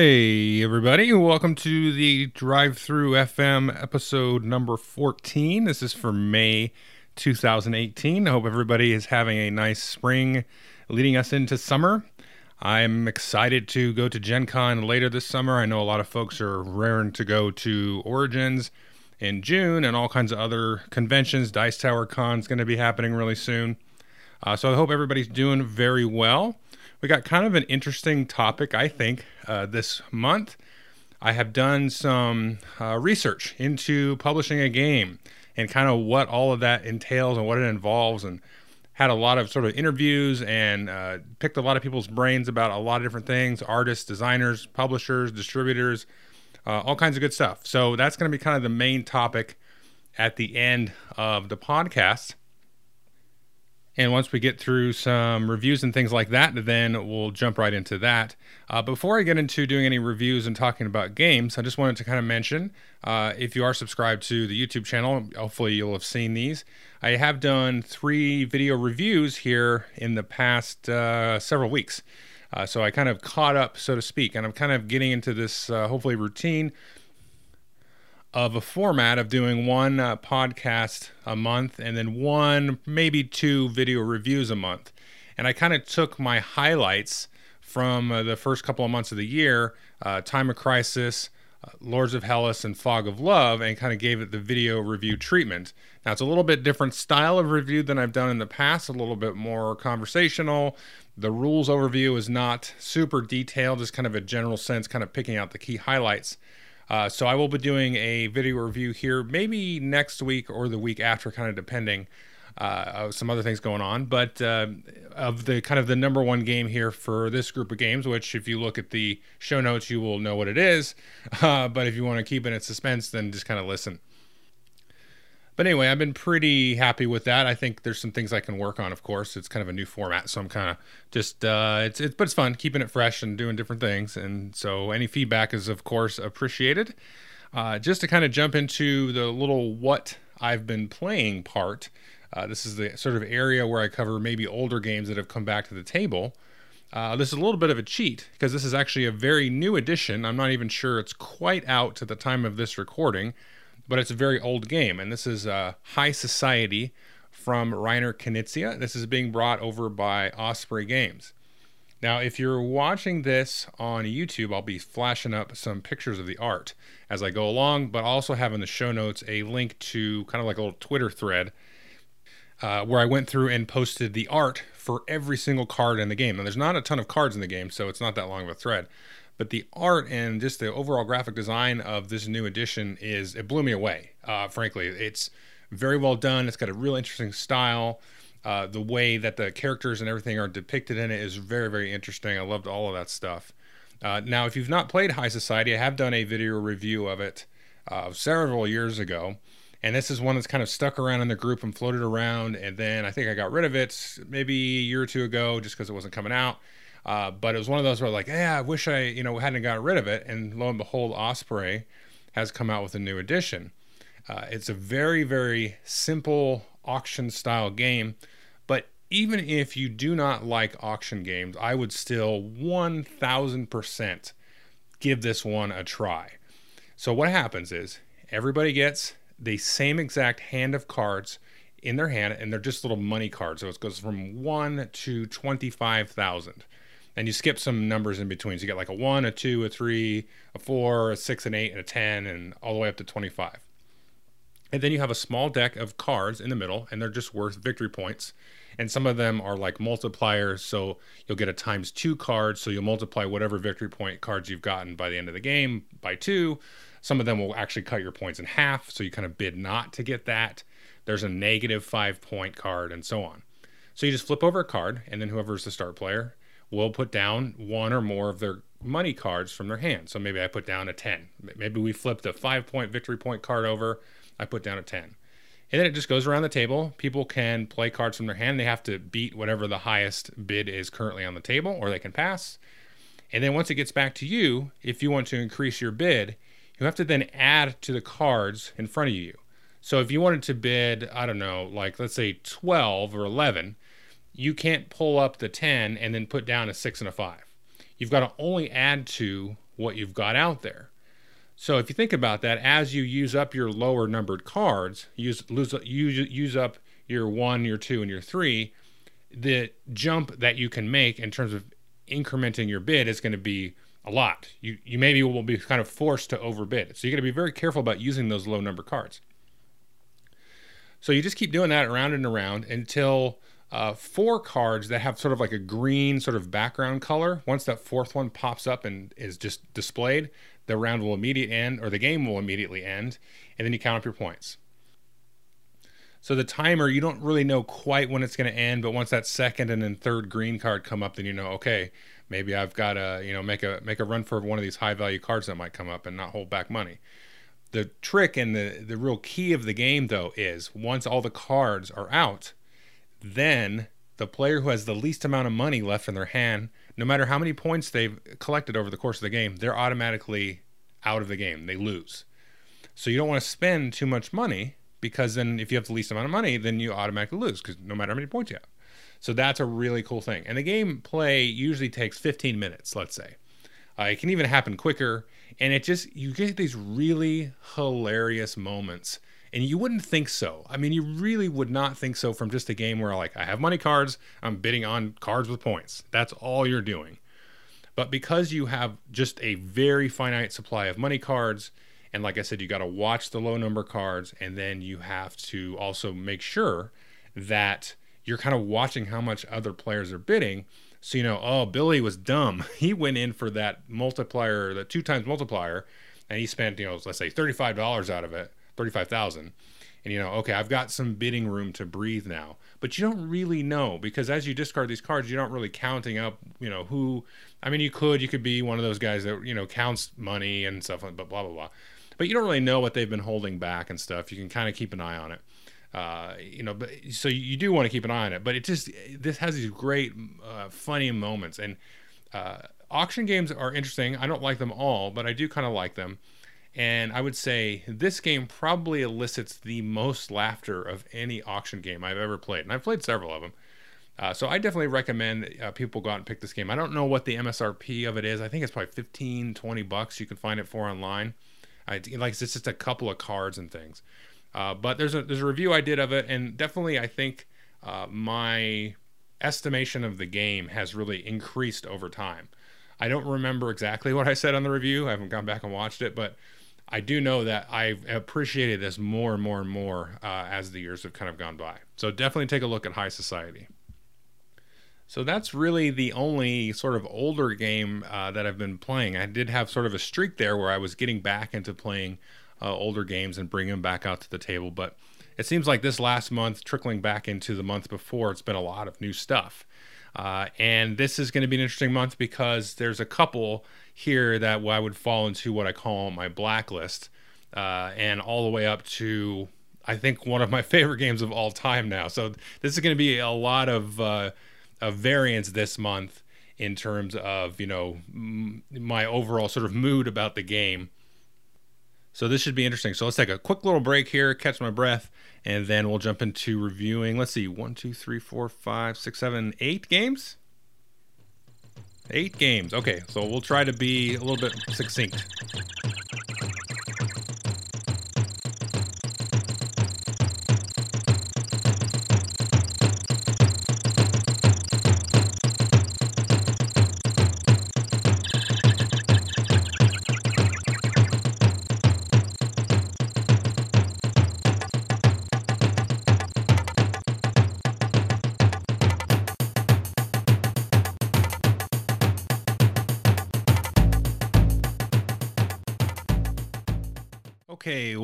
Hey, everybody, welcome to the Drive Through FM episode number 14. This is for May 2018. I hope everybody is having a nice spring leading us into summer. I'm excited to go to Gen Con later this summer. I know a lot of folks are raring to go to Origins in June and all kinds of other conventions. Dice Tower Con is going to be happening really soon. Uh, so I hope everybody's doing very well we got kind of an interesting topic, I think, uh, this month. I have done some uh, research into publishing a game and kind of what all of that entails and what it involves, and had a lot of sort of interviews and uh, picked a lot of people's brains about a lot of different things artists, designers, publishers, distributors, uh, all kinds of good stuff. So that's going to be kind of the main topic at the end of the podcast. And once we get through some reviews and things like that, then we'll jump right into that. Uh, before I get into doing any reviews and talking about games, I just wanted to kind of mention uh, if you are subscribed to the YouTube channel, hopefully you'll have seen these. I have done three video reviews here in the past uh, several weeks. Uh, so I kind of caught up, so to speak, and I'm kind of getting into this uh, hopefully routine of a format of doing one uh, podcast a month and then one, maybe two video reviews a month. And I kind of took my highlights from uh, the first couple of months of the year uh, Time of Crisis, uh, Lords of Hellas, and Fog of Love, and kind of gave it the video review treatment. Now, it's a little bit different style of review than I've done in the past, a little bit more conversational. The rules overview is not super detailed, just kind of a general sense, kind of picking out the key highlights. Uh, so I will be doing a video review here, maybe next week or the week after, kind of depending. Uh, some other things going on, but uh, of the kind of the number one game here for this group of games, which if you look at the show notes, you will know what it is. Uh, but if you want to keep it in suspense, then just kind of listen. But anyway, I've been pretty happy with that. I think there's some things I can work on. Of course, it's kind of a new format, so I'm kind of just uh, it's it's but it's fun keeping it fresh and doing different things. And so any feedback is of course appreciated. Uh, just to kind of jump into the little what I've been playing part. Uh, this is the sort of area where I cover maybe older games that have come back to the table. Uh, this is a little bit of a cheat because this is actually a very new edition. I'm not even sure it's quite out to the time of this recording but it's a very old game. And this is uh, High Society from Reiner Knizia. This is being brought over by Osprey Games. Now, if you're watching this on YouTube, I'll be flashing up some pictures of the art as I go along, but also have in the show notes a link to kind of like a little Twitter thread uh, where I went through and posted the art for every single card in the game. And there's not a ton of cards in the game, so it's not that long of a thread but the art and just the overall graphic design of this new edition is it blew me away. Uh, frankly, it's very well done. It's got a real interesting style. Uh, the way that the characters and everything are depicted in it is very very interesting. I loved all of that stuff. Uh, now, if you've not played High Society, I have done a video review of it uh, several years ago. And this is one that's kind of stuck around in the group and floated around. And then I think I got rid of it maybe a year or two ago just because it wasn't coming out. Uh, but it was one of those where like, yeah, I wish I, you know, hadn't gotten rid of it. And lo and behold, Osprey has come out with a new edition. Uh, it's a very, very simple auction style game. But even if you do not like auction games, I would still 1000% give this one a try. So what happens is everybody gets the same exact hand of cards in their hand, and they're just little money cards. So it goes from one to 25,000 and you skip some numbers in between. So you get like a one, a two, a three, a four, a six, an eight, and a 10, and all the way up to 25. And then you have a small deck of cards in the middle, and they're just worth victory points. And some of them are like multipliers. So you'll get a times two card. So you'll multiply whatever victory point cards you've gotten by the end of the game by two. Some of them will actually cut your points in half. So you kind of bid not to get that. There's a negative five point card, and so on. So you just flip over a card, and then whoever's the start player will put down one or more of their money cards from their hand. So maybe I put down a 10. Maybe we flipped a five point victory point card over. I put down a 10. And then it just goes around the table. People can play cards from their hand. They have to beat whatever the highest bid is currently on the table, or they can pass. And then once it gets back to you, if you want to increase your bid, you have to then add to the cards in front of you. So if you wanted to bid, I don't know, like let's say 12 or 11, you can't pull up the 10 and then put down a 6 and a 5. You've got to only add to what you've got out there. So if you think about that, as you use up your lower numbered cards, use lose use, use up your one, your two, and your three, the jump that you can make in terms of incrementing your bid is going to be a lot. You you maybe will be kind of forced to overbid. So you got to be very careful about using those low number cards. So you just keep doing that around and around until uh, four cards that have sort of like a green sort of background color. Once that fourth one pops up and is just displayed, the round will immediately end, or the game will immediately end, and then you count up your points. So the timer, you don't really know quite when it's going to end, but once that second and then third green card come up, then you know, okay, maybe I've got to, you know, make a make a run for one of these high value cards that might come up and not hold back money. The trick and the the real key of the game though is once all the cards are out, then the player who has the least amount of money left in their hand, no matter how many points they've collected over the course of the game, they're automatically out of the game. They lose. So you don't want to spend too much money because then if you have the least amount of money, then you automatically lose because no matter how many points you have. So that's a really cool thing. And the game play usually takes 15 minutes, let's say. Uh, it can even happen quicker. And it just, you get these really hilarious moments. And you wouldn't think so. I mean, you really would not think so from just a game where, like, I have money cards, I'm bidding on cards with points. That's all you're doing. But because you have just a very finite supply of money cards, and like I said, you got to watch the low number cards, and then you have to also make sure that you're kind of watching how much other players are bidding. So you know, oh, Billy was dumb. He went in for that multiplier, the two times multiplier, and he spent, you know, let's say thirty-five dollars out of it, thirty-five thousand. And you know, okay, I've got some bidding room to breathe now. But you don't really know because as you discard these cards, you're not really counting up, you know, who. I mean, you could, you could be one of those guys that you know counts money and stuff, but blah blah blah but you don't really know what they've been holding back and stuff. You can kind of keep an eye on it. Uh, you know, but so you do want to keep an eye on it. But it just this has these great, uh, funny moments, and uh, auction games are interesting. I don't like them all, but I do kind of like them. And I would say this game probably elicits the most laughter of any auction game I've ever played, and I've played several of them. Uh, so I definitely recommend uh, people go out and pick this game. I don't know what the MSRP of it is. I think it's probably 15, 20 bucks you can find it for online. I like it's just a couple of cards and things. Uh, but there's a there's a review I did of it, and definitely I think uh, my estimation of the game has really increased over time. I don't remember exactly what I said on the review. I haven't gone back and watched it, but I do know that I've appreciated this more and more and more uh, as the years have kind of gone by. So definitely take a look at High Society. So that's really the only sort of older game uh, that I've been playing. I did have sort of a streak there where I was getting back into playing uh, older games and bringing them back out to the table. But it seems like this last month, trickling back into the month before, it's been a lot of new stuff. Uh, and this is going to be an interesting month because there's a couple here that I would fall into what I call my blacklist, uh, and all the way up to I think one of my favorite games of all time now. So this is going to be a lot of uh, a variance this month in terms of you know m- my overall sort of mood about the game. So this should be interesting. So let's take a quick little break here, catch my breath, and then we'll jump into reviewing. Let's see, one, two, three, four, five, six, seven, eight games. Eight games. Okay, so we'll try to be a little bit succinct.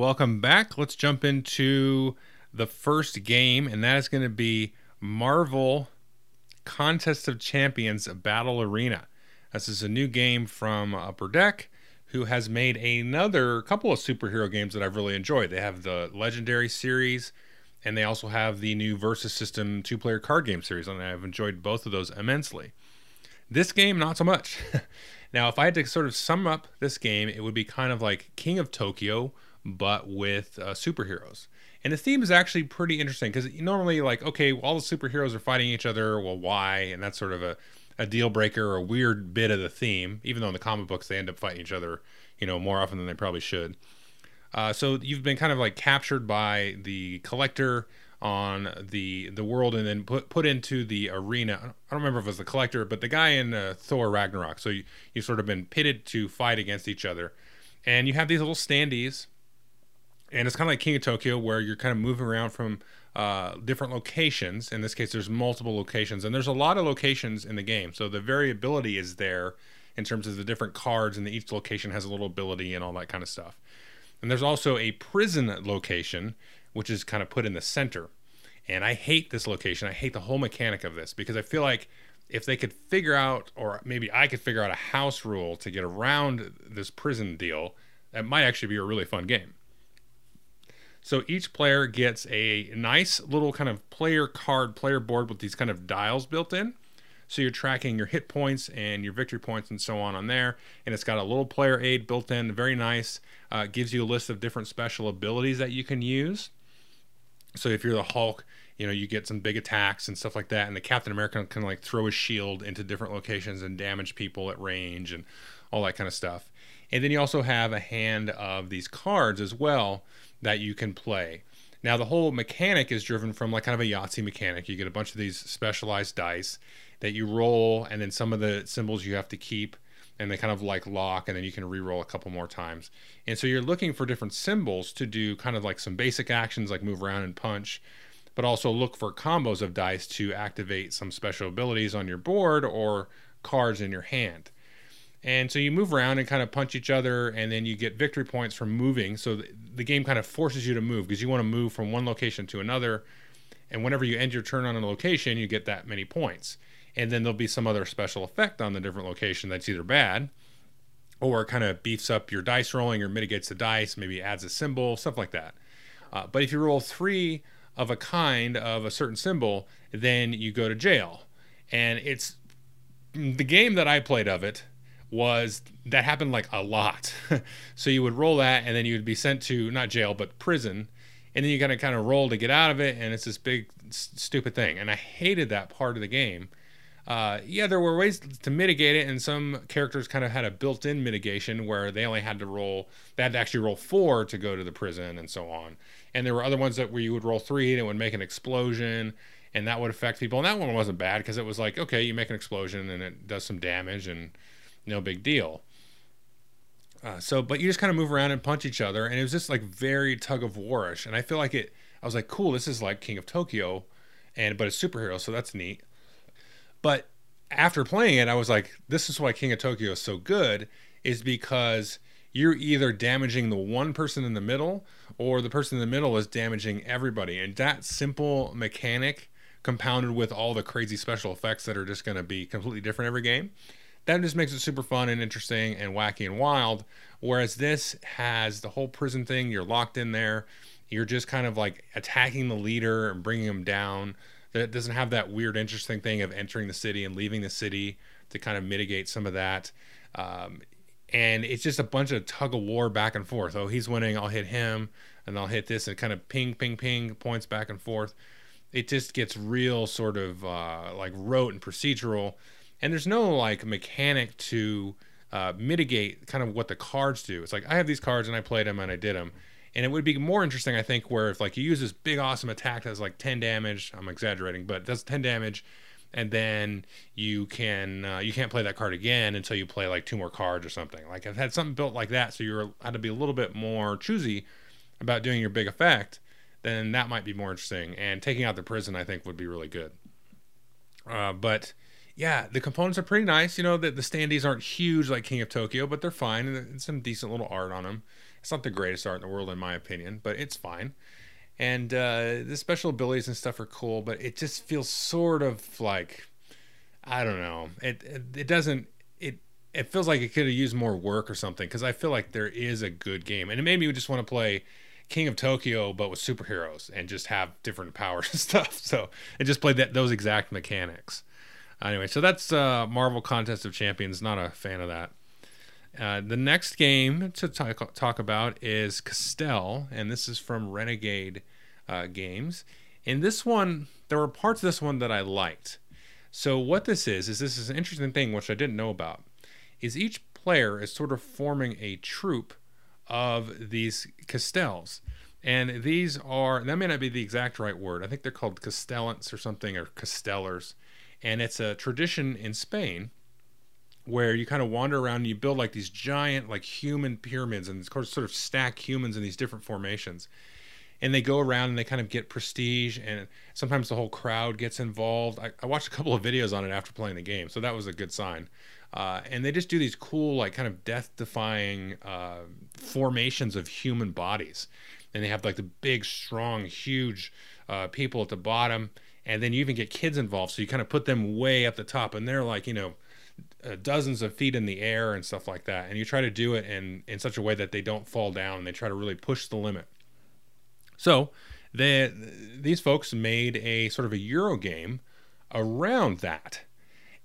Welcome back. Let's jump into the first game, and that is going to be Marvel Contest of Champions Battle Arena. This is a new game from Upper Deck, who has made another couple of superhero games that I've really enjoyed. They have the Legendary series, and they also have the new Versus System two player card game series, and I've enjoyed both of those immensely. This game, not so much. now, if I had to sort of sum up this game, it would be kind of like King of Tokyo but with uh, superheroes. And the theme is actually pretty interesting because normally, like, okay, all the superheroes are fighting each other. Well, why? And that's sort of a, a deal breaker or a weird bit of the theme, even though in the comic books they end up fighting each other, you know, more often than they probably should. Uh, so you've been kind of like captured by the collector on the the world and then put put into the arena. I don't remember if it was the collector, but the guy in uh, Thor Ragnarok. So you you've sort of been pitted to fight against each other, and you have these little standees, and it's kind of like King of Tokyo where you're kind of moving around from uh, different locations. In this case, there's multiple locations, and there's a lot of locations in the game. So the variability is there in terms of the different cards, and each location has a little ability and all that kind of stuff. And there's also a prison location, which is kind of put in the center. And I hate this location. I hate the whole mechanic of this because I feel like if they could figure out, or maybe I could figure out a house rule to get around this prison deal, that might actually be a really fun game. So each player gets a nice little kind of player card, player board with these kind of dials built in. So you're tracking your hit points and your victory points and so on on there. And it's got a little player aid built in, very nice. Uh, gives you a list of different special abilities that you can use. So if you're the Hulk, you know, you get some big attacks and stuff like that. And the Captain America can like throw his shield into different locations and damage people at range and all that kind of stuff. And then you also have a hand of these cards as well that you can play. Now the whole mechanic is driven from like kind of a Yahtzee mechanic. You get a bunch of these specialized dice that you roll, and then some of the symbols you have to keep, and they kind of like lock, and then you can re-roll a couple more times. And so you're looking for different symbols to do kind of like some basic actions like move around and punch, but also look for combos of dice to activate some special abilities on your board or cards in your hand. And so you move around and kind of punch each other, and then you get victory points from moving. So the, game kind of forces you to move because you want to move from one location to another. And whenever you end your turn on a location, you get that many points and then there'll be some other special effect on the different location that's either bad or kind of beefs up your dice rolling or mitigates the dice, maybe adds a symbol, stuff like that. Uh, but if you roll three of a kind of a certain symbol, then you go to jail. And it's the game that I played of it was that happened like a lot. so you would roll that and then you would be sent to not jail but prison and then you gotta kind of roll to get out of it and it's this big stupid thing and i hated that part of the game uh, yeah, there were ways to mitigate it, and some characters kind of had a built-in mitigation where they only had to roll, they had to actually roll four to go to the prison, and so on. And there were other ones that where you would roll three and it would make an explosion, and that would affect people. And that one wasn't bad because it was like, okay, you make an explosion and it does some damage, and no big deal. Uh, so, but you just kind of move around and punch each other, and it was just like very tug of warish. And I feel like it. I was like, cool, this is like King of Tokyo, and but it's superhero, so that's neat. But after playing it, I was like, this is why King of Tokyo is so good, is because you're either damaging the one person in the middle or the person in the middle is damaging everybody. And that simple mechanic compounded with all the crazy special effects that are just going to be completely different every game. That just makes it super fun and interesting and wacky and wild. Whereas this has the whole prison thing, you're locked in there. You're just kind of like attacking the leader and bringing him down that doesn't have that weird, interesting thing of entering the city and leaving the city to kind of mitigate some of that. Um, and it's just a bunch of tug of war back and forth. Oh, he's winning, I'll hit him, and I'll hit this, and kind of ping, ping, ping, points back and forth. It just gets real sort of uh, like rote and procedural, and there's no like mechanic to uh, mitigate kind of what the cards do. It's like I have these cards and I played them and I did them and it would be more interesting, I think, where if like you use this big awesome attack that's like 10 damage. I'm exaggerating, but does 10 damage, and then you can uh, you can't play that card again until you play like two more cards or something. Like I've had something built like that, so you had to be a little bit more choosy about doing your big effect. Then that might be more interesting. And taking out the prison, I think, would be really good. Uh, but yeah, the components are pretty nice. You know, the, the standees aren't huge like King of Tokyo, but they're fine. And some decent little art on them. It's not the greatest art in the world, in my opinion, but it's fine. And uh, the special abilities and stuff are cool, but it just feels sort of like I don't know. It it, it doesn't. It it feels like it could have used more work or something because I feel like there is a good game, and it made me just want to play King of Tokyo, but with superheroes and just have different powers and stuff. So it just played that those exact mechanics. Anyway, so that's uh, Marvel Contest of Champions. Not a fan of that. Uh, the next game to talk, talk about is Castell, and this is from Renegade uh, Games. In this one, there were parts of this one that I liked. So what this is is this is an interesting thing which I didn't know about. Is each player is sort of forming a troop of these castells. And these are that may not be the exact right word. I think they're called castellants or something or castellers. And it's a tradition in Spain where you kind of wander around and you build like these giant like human pyramids and sort of stack humans in these different formations. And they go around and they kind of get prestige and sometimes the whole crowd gets involved. I, I watched a couple of videos on it after playing the game so that was a good sign. Uh, and they just do these cool like kind of death defying uh, formations of human bodies. And they have like the big strong huge uh, people at the bottom and then you even get kids involved so you kind of put them way up the top and they're like you know uh, dozens of feet in the air and stuff like that and you try to do it in in such a way that they don't fall down and they try to really push the limit. So they, these folks made a sort of a euro game around that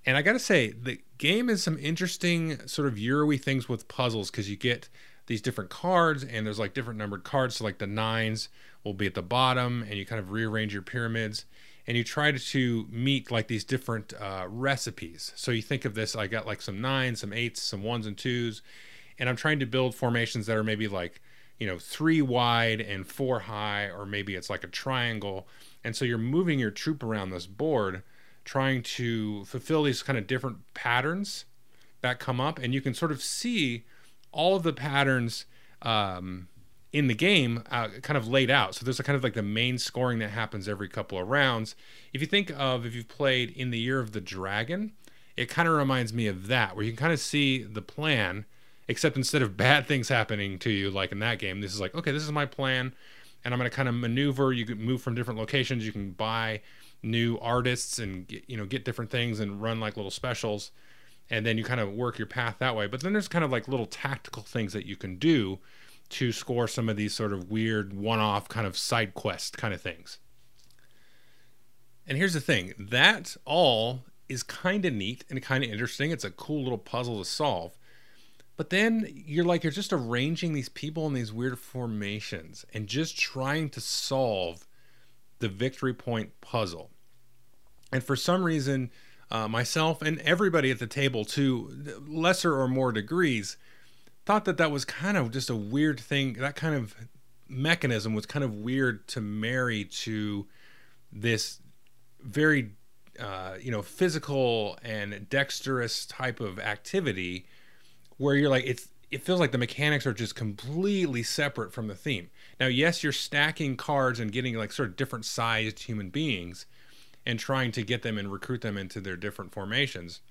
and i gotta say the game is some interesting sort of euroy things with puzzles because you get these different cards and there's like different numbered cards so like the nines will be at the bottom and you kind of rearrange your pyramids and you try to meet like these different uh, recipes. So you think of this, I got like some nines, some eights, some ones and twos, and I'm trying to build formations that are maybe like, you know, three wide and four high, or maybe it's like a triangle. And so you're moving your troop around this board, trying to fulfill these kind of different patterns that come up, and you can sort of see all of the patterns um, in the game uh, kind of laid out. So there's a kind of like the main scoring that happens every couple of rounds. If you think of if you've played in the Year of the Dragon, it kind of reminds me of that, where you can kind of see the plan, except instead of bad things happening to you like in that game, this is like, okay, this is my plan, and I'm going to kind of maneuver. You can move from different locations. You can buy new artists and get, you know get different things and run like little specials, and then you kind of work your path that way. But then there's kind of like little tactical things that you can do to score some of these sort of weird one-off kind of side quest kind of things. And here's the thing, that all is kind of neat and kind of interesting. It's a cool little puzzle to solve. But then you're like you're just arranging these people in these weird formations and just trying to solve the victory point puzzle. And for some reason, uh, myself and everybody at the table, to lesser or more degrees, thought that that was kind of just a weird thing. That kind of mechanism was kind of weird to marry to this very, uh, you know, physical and dexterous type of activity, where you're like, it's it feels like the mechanics are just completely separate from the theme. Now, yes, you're stacking cards and getting like sort of different sized human beings and trying to get them and recruit them into their different formations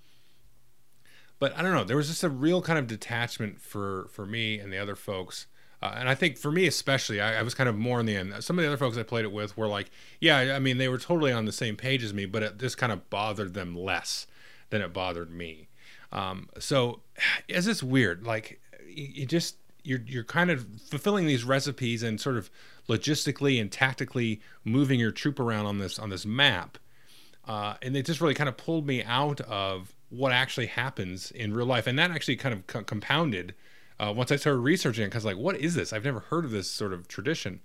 but I don't know. There was just a real kind of detachment for for me and the other folks. Uh, and I think for me especially, I, I, was kind of more in the end. Some of the other folks I played it with were like, yeah, I mean, they were totally on the same page as me, but it just kind of bothered them less than it bothered me. Um, so it's just weird. Like you, you just you're you're kind of fulfilling these recipes and sort of logistically and tactically moving your troop around on this on this map. Uh, and it just really kind of pulled me out of what actually happens in real life, and that actually kind of co- compounded uh, once I started researching it. Because like, what is this? I've never heard of this sort of tradition,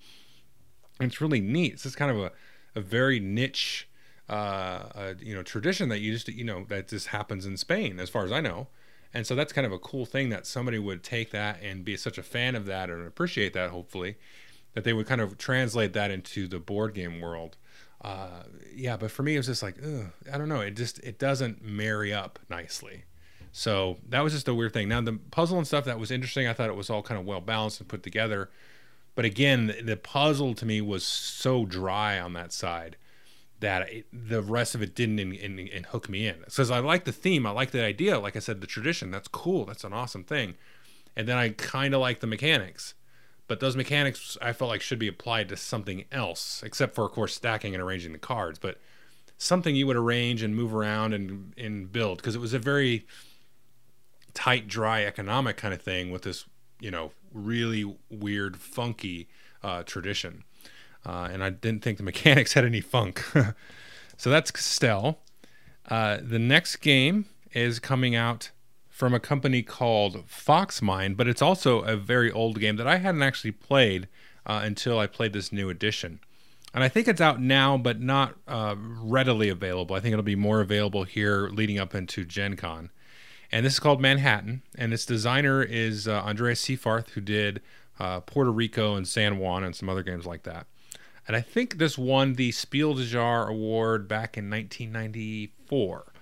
and it's really neat. It's just kind of a, a very niche, uh, uh, you know, tradition that you just you know that just happens in Spain, as far as I know. And so that's kind of a cool thing that somebody would take that and be such a fan of that and appreciate that, hopefully, that they would kind of translate that into the board game world uh, yeah, but for me, it was just like, I don't know. It just it doesn't marry up nicely. So that was just a weird thing. Now the puzzle and stuff that was interesting. I thought it was all kind of well balanced and put together. But again, the, the puzzle to me was so dry on that side that it, the rest of it didn't in, in, in hook me in. Because I like the theme, I like the idea. Like I said, the tradition. That's cool. That's an awesome thing. And then I kind of like the mechanics but those mechanics I felt like should be applied to something else, except for of course stacking and arranging the cards, but something you would arrange and move around and and build because it was a very tight, dry economic kind of thing with this you know really weird, funky uh, tradition, uh, and I didn't think the mechanics had any funk. so that's Castell. Uh, the next game is coming out from a company called Foxmind, but it's also a very old game that I hadn't actually played uh, until I played this new edition. and I think it's out now, but not uh, readily available. I think it'll be more available here leading up into Gen Con. And this is called Manhattan, and its designer is uh, Andreas Seyfarth, who did uh, Puerto Rico and San Juan and some other games like that. And I think this won the Spiel des Jahres award back in 1994.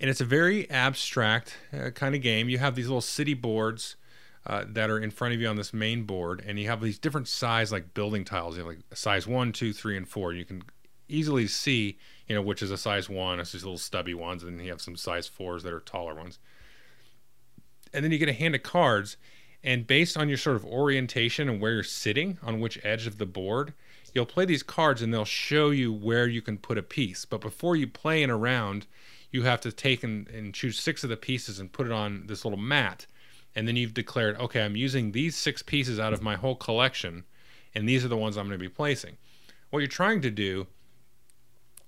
And it's a very abstract uh, kind of game. You have these little city boards uh, that are in front of you on this main board, and you have these different size like building tiles. You have like size one, two, three, and four. You can easily see, you know, which is a size one. It's these little stubby ones, and then you have some size fours that are taller ones. And then you get a hand of cards, and based on your sort of orientation and where you're sitting on which edge of the board, you'll play these cards, and they'll show you where you can put a piece. But before you play in a round, you have to take and, and choose six of the pieces and put it on this little mat and then you've declared, okay, I'm using these six pieces out of my whole collection, and these are the ones I'm going to be placing. What you're trying to do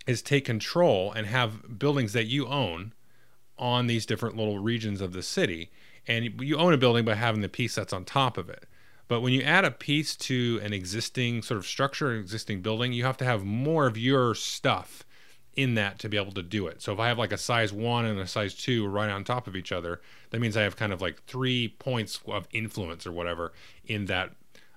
is take control and have buildings that you own on these different little regions of the city. And you own a building by having the piece that's on top of it. But when you add a piece to an existing sort of structure, an existing building, you have to have more of your stuff in that to be able to do it. So if I have like a size one and a size two right on top of each other, that means I have kind of like three points of influence or whatever in that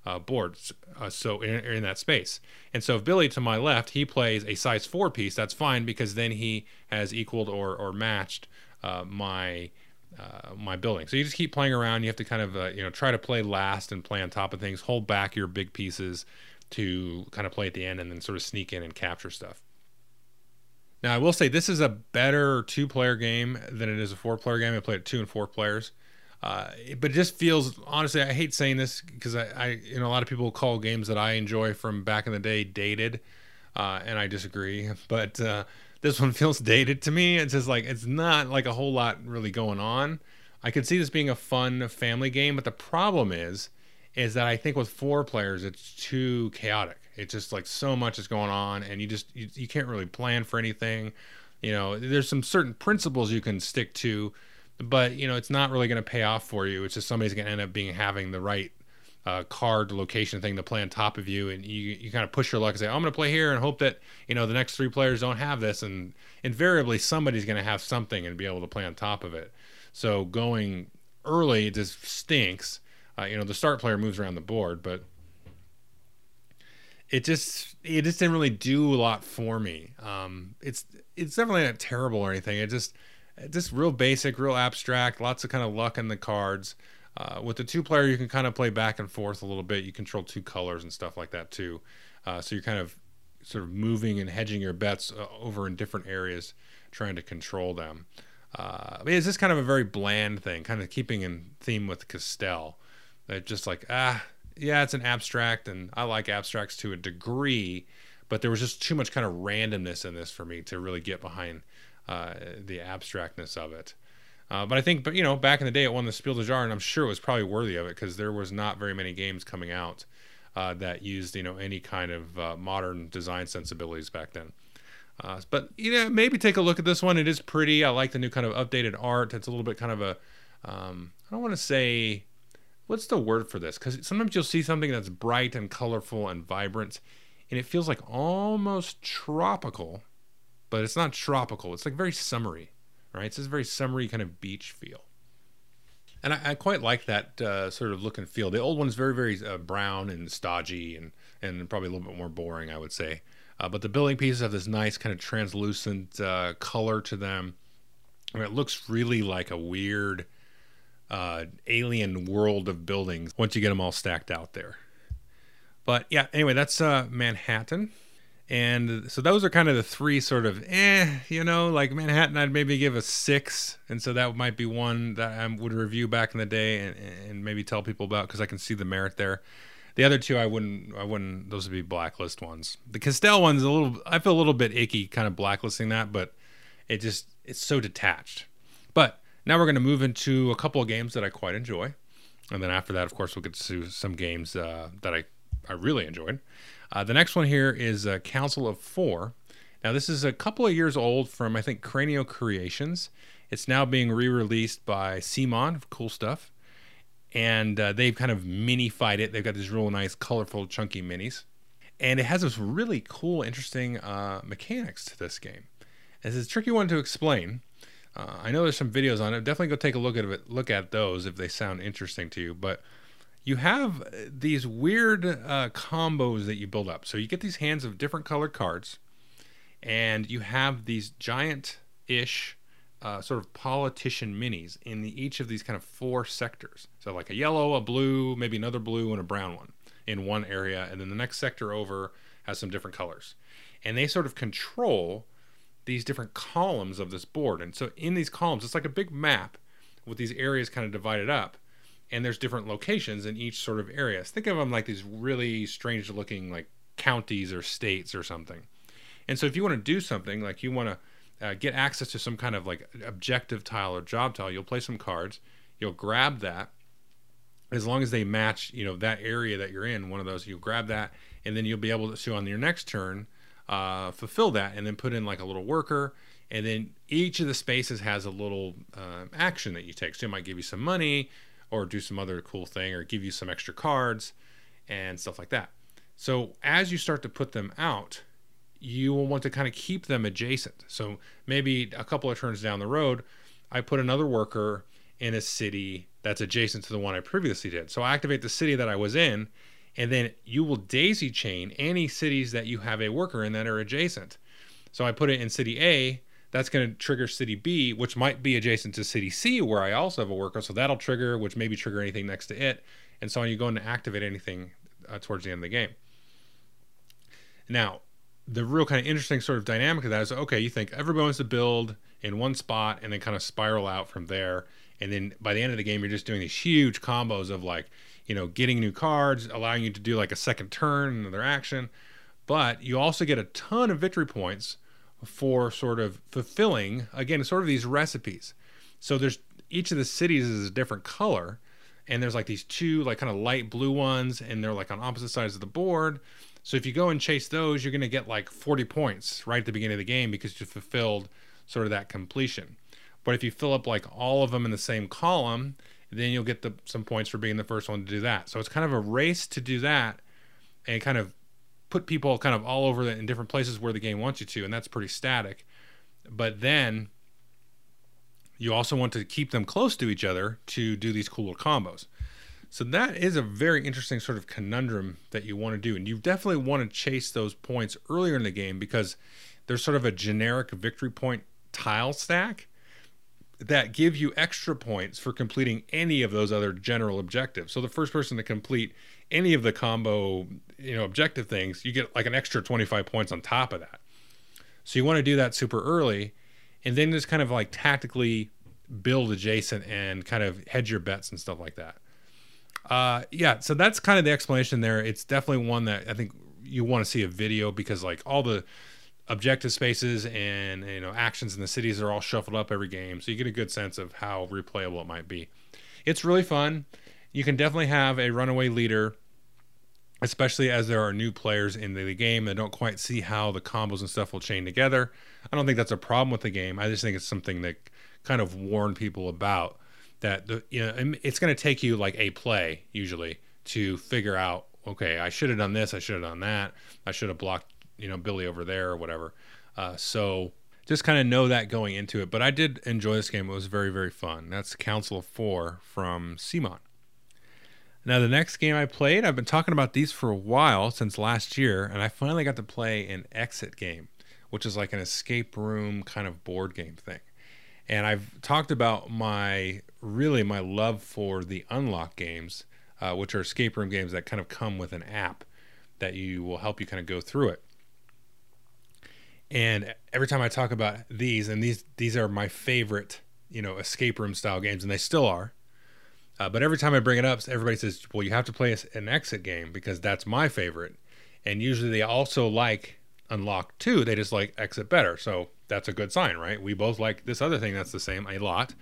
uh, board. Uh, so in, in, that space. And so if Billy to my left, he plays a size four piece, that's fine because then he has equaled or, or matched uh, my. Uh, my building. So you just keep playing around. You have to kind of, uh, you know, try to play last and play on top of things. Hold back your big pieces to kind of play at the end, and then sort of sneak in and capture stuff. Now, I will say this is a better two player game than it is a four player game. I played two and four players. Uh, but it just feels honestly i hate saying this because I, I, you know a lot of people call games that i enjoy from back in the day dated uh, and i disagree but uh, this one feels dated to me it's just like it's not like a whole lot really going on i could see this being a fun family game but the problem is is that i think with four players it's too chaotic it's just like so much is going on, and you just you, you can't really plan for anything. You know, there's some certain principles you can stick to, but you know it's not really going to pay off for you. It's just somebody's going to end up being having the right uh, card location thing to play on top of you, and you you kind of push your luck and say, oh, I'm going to play here and hope that you know the next three players don't have this, and invariably somebody's going to have something and be able to play on top of it. So going early just stinks. Uh, you know, the start player moves around the board, but it just it just didn't really do a lot for me. Um, it's it's definitely not terrible or anything. It just just real basic, real abstract. Lots of kind of luck in the cards. Uh, with the two player, you can kind of play back and forth a little bit. You control two colors and stuff like that too. Uh, so you're kind of sort of moving and hedging your bets uh, over in different areas, trying to control them. Uh, I mean, it's just kind of a very bland thing, kind of keeping in theme with Castell. That just like ah, yeah, it's an abstract, and I like abstracts to a degree, but there was just too much kind of randomness in this for me to really get behind uh, the abstractness of it. Uh, but I think, but you know, back in the day, it won the Spiel des Jahres, and I'm sure it was probably worthy of it because there was not very many games coming out uh, that used, you know, any kind of uh, modern design sensibilities back then. Uh, but you know, maybe take a look at this one. It is pretty. I like the new kind of updated art. It's a little bit kind of a, um, I don't want to say what's the word for this? Because sometimes you'll see something that's bright and colorful and vibrant, and it feels like almost tropical, but it's not tropical. It's like very summery, right? It's this very summery kind of beach feel. And I, I quite like that uh, sort of look and feel. The old one's very, very uh, brown and stodgy and, and probably a little bit more boring, I would say. Uh, but the building pieces have this nice kind of translucent uh, color to them. I mean, it looks really like a weird uh, alien world of buildings once you get them all stacked out there. But yeah, anyway, that's uh, Manhattan. And so those are kind of the three sort of eh, you know, like Manhattan, I'd maybe give a six, and so that might be one that I would review back in the day and, and maybe tell people about because I can see the merit there. The other two, I wouldn't, I wouldn't. Those would be blacklist ones. The Castell one's a little. I feel a little bit icky, kind of blacklisting that, but it just it's so detached. But now we're going to move into a couple of games that I quite enjoy. And then after that, of course, we'll get to some games uh, that I, I really enjoyed. Uh, the next one here is uh, Council of Four. Now, this is a couple of years old from, I think, Cranio Creations. It's now being re released by CMON, cool stuff. And uh, they've kind of minified it. They've got these real nice, colorful, chunky minis. and it has this really cool, interesting uh, mechanics to this game. It's a tricky one to explain. Uh, I know there's some videos on it. Definitely go take a look at it. Look at those if they sound interesting to you. But you have these weird uh, combos that you build up. So you get these hands of different colored cards, and you have these giant-ish uh, sort of politician minis in the, each of these kind of four sectors. So like a yellow, a blue, maybe another blue, and a brown one in one area, and then the next sector over has some different colors, and they sort of control these different columns of this board. And so in these columns, it's like a big map with these areas kind of divided up. And there's different locations in each sort of area. Think of them like these really strange looking like counties or states or something. And so if you want to do something like you want to uh, get access to some kind of like objective tile or job tile, you'll play some cards. You'll grab that as long as they match, you know, that area that you're in, one of those, you'll grab that, and then you'll be able to, so on your next turn, uh, fulfill that and then put in like a little worker. And then each of the spaces has a little uh, action that you take. So it might give you some money or do some other cool thing or give you some extra cards and stuff like that. So as you start to put them out you will want to kind of keep them adjacent. So maybe a couple of turns down the road i put another worker in a city that's adjacent to the one i previously did. So i activate the city that i was in and then you will daisy chain any cities that you have a worker in that are adjacent. So I put it in city A, that's going to trigger city B, which might be adjacent to city C, where I also have a worker. So that'll trigger, which maybe trigger anything next to it, and so on. You go to activate anything uh, towards the end of the game. Now, the real kind of interesting sort of dynamic of that is okay, you think everybody wants to build in one spot and then kind of spiral out from there. And then by the end of the game, you're just doing these huge combos of like, you know, getting new cards, allowing you to do like a second turn, another action. But you also get a ton of victory points for sort of fulfilling, again, sort of these recipes. So there's each of the cities is a different color. And there's like these two, like kind of light blue ones, and they're like on opposite sides of the board. So if you go and chase those, you're going to get like 40 points right at the beginning of the game because you fulfilled sort of that completion. But if you fill up like all of them in the same column, then you'll get the some points for being the first one to do that. So it's kind of a race to do that and kind of put people kind of all over the, in different places where the game wants you to, and that's pretty static. But then you also want to keep them close to each other to do these cooler combos. So that is a very interesting sort of conundrum that you want to do. And you definitely want to chase those points earlier in the game because there's sort of a generic victory point tile stack that give you extra points for completing any of those other general objectives. So the first person to complete any of the combo, you know, objective things, you get like an extra 25 points on top of that. So you want to do that super early and then just kind of like tactically build adjacent and kind of hedge your bets and stuff like that. Uh, yeah, so that's kind of the explanation there. It's definitely one that I think you want to see a video because like all the objective spaces and you know actions in the cities are all shuffled up every game so you get a good sense of how replayable it might be. It's really fun. You can definitely have a runaway leader especially as there are new players in the game that don't quite see how the combos and stuff will chain together. I don't think that's a problem with the game. I just think it's something that kind of warn people about that the you know it's going to take you like a play usually to figure out okay i should have done this i should have done that i should have blocked you know Billy over there or whatever. Uh, so just kind of know that going into it. But I did enjoy this game. It was very very fun. That's Council of Four from CMON. Now the next game I played, I've been talking about these for a while since last year, and I finally got to play an exit game, which is like an escape room kind of board game thing. And I've talked about my really my love for the unlock games, uh, which are escape room games that kind of come with an app that you will help you kind of go through it. And every time I talk about these, and these these are my favorite, you know, escape room style games, and they still are. Uh, but every time I bring it up, everybody says, "Well, you have to play an exit game because that's my favorite." And usually they also like Unlock too. They just like exit better, so that's a good sign, right? We both like this other thing that's the same a lot.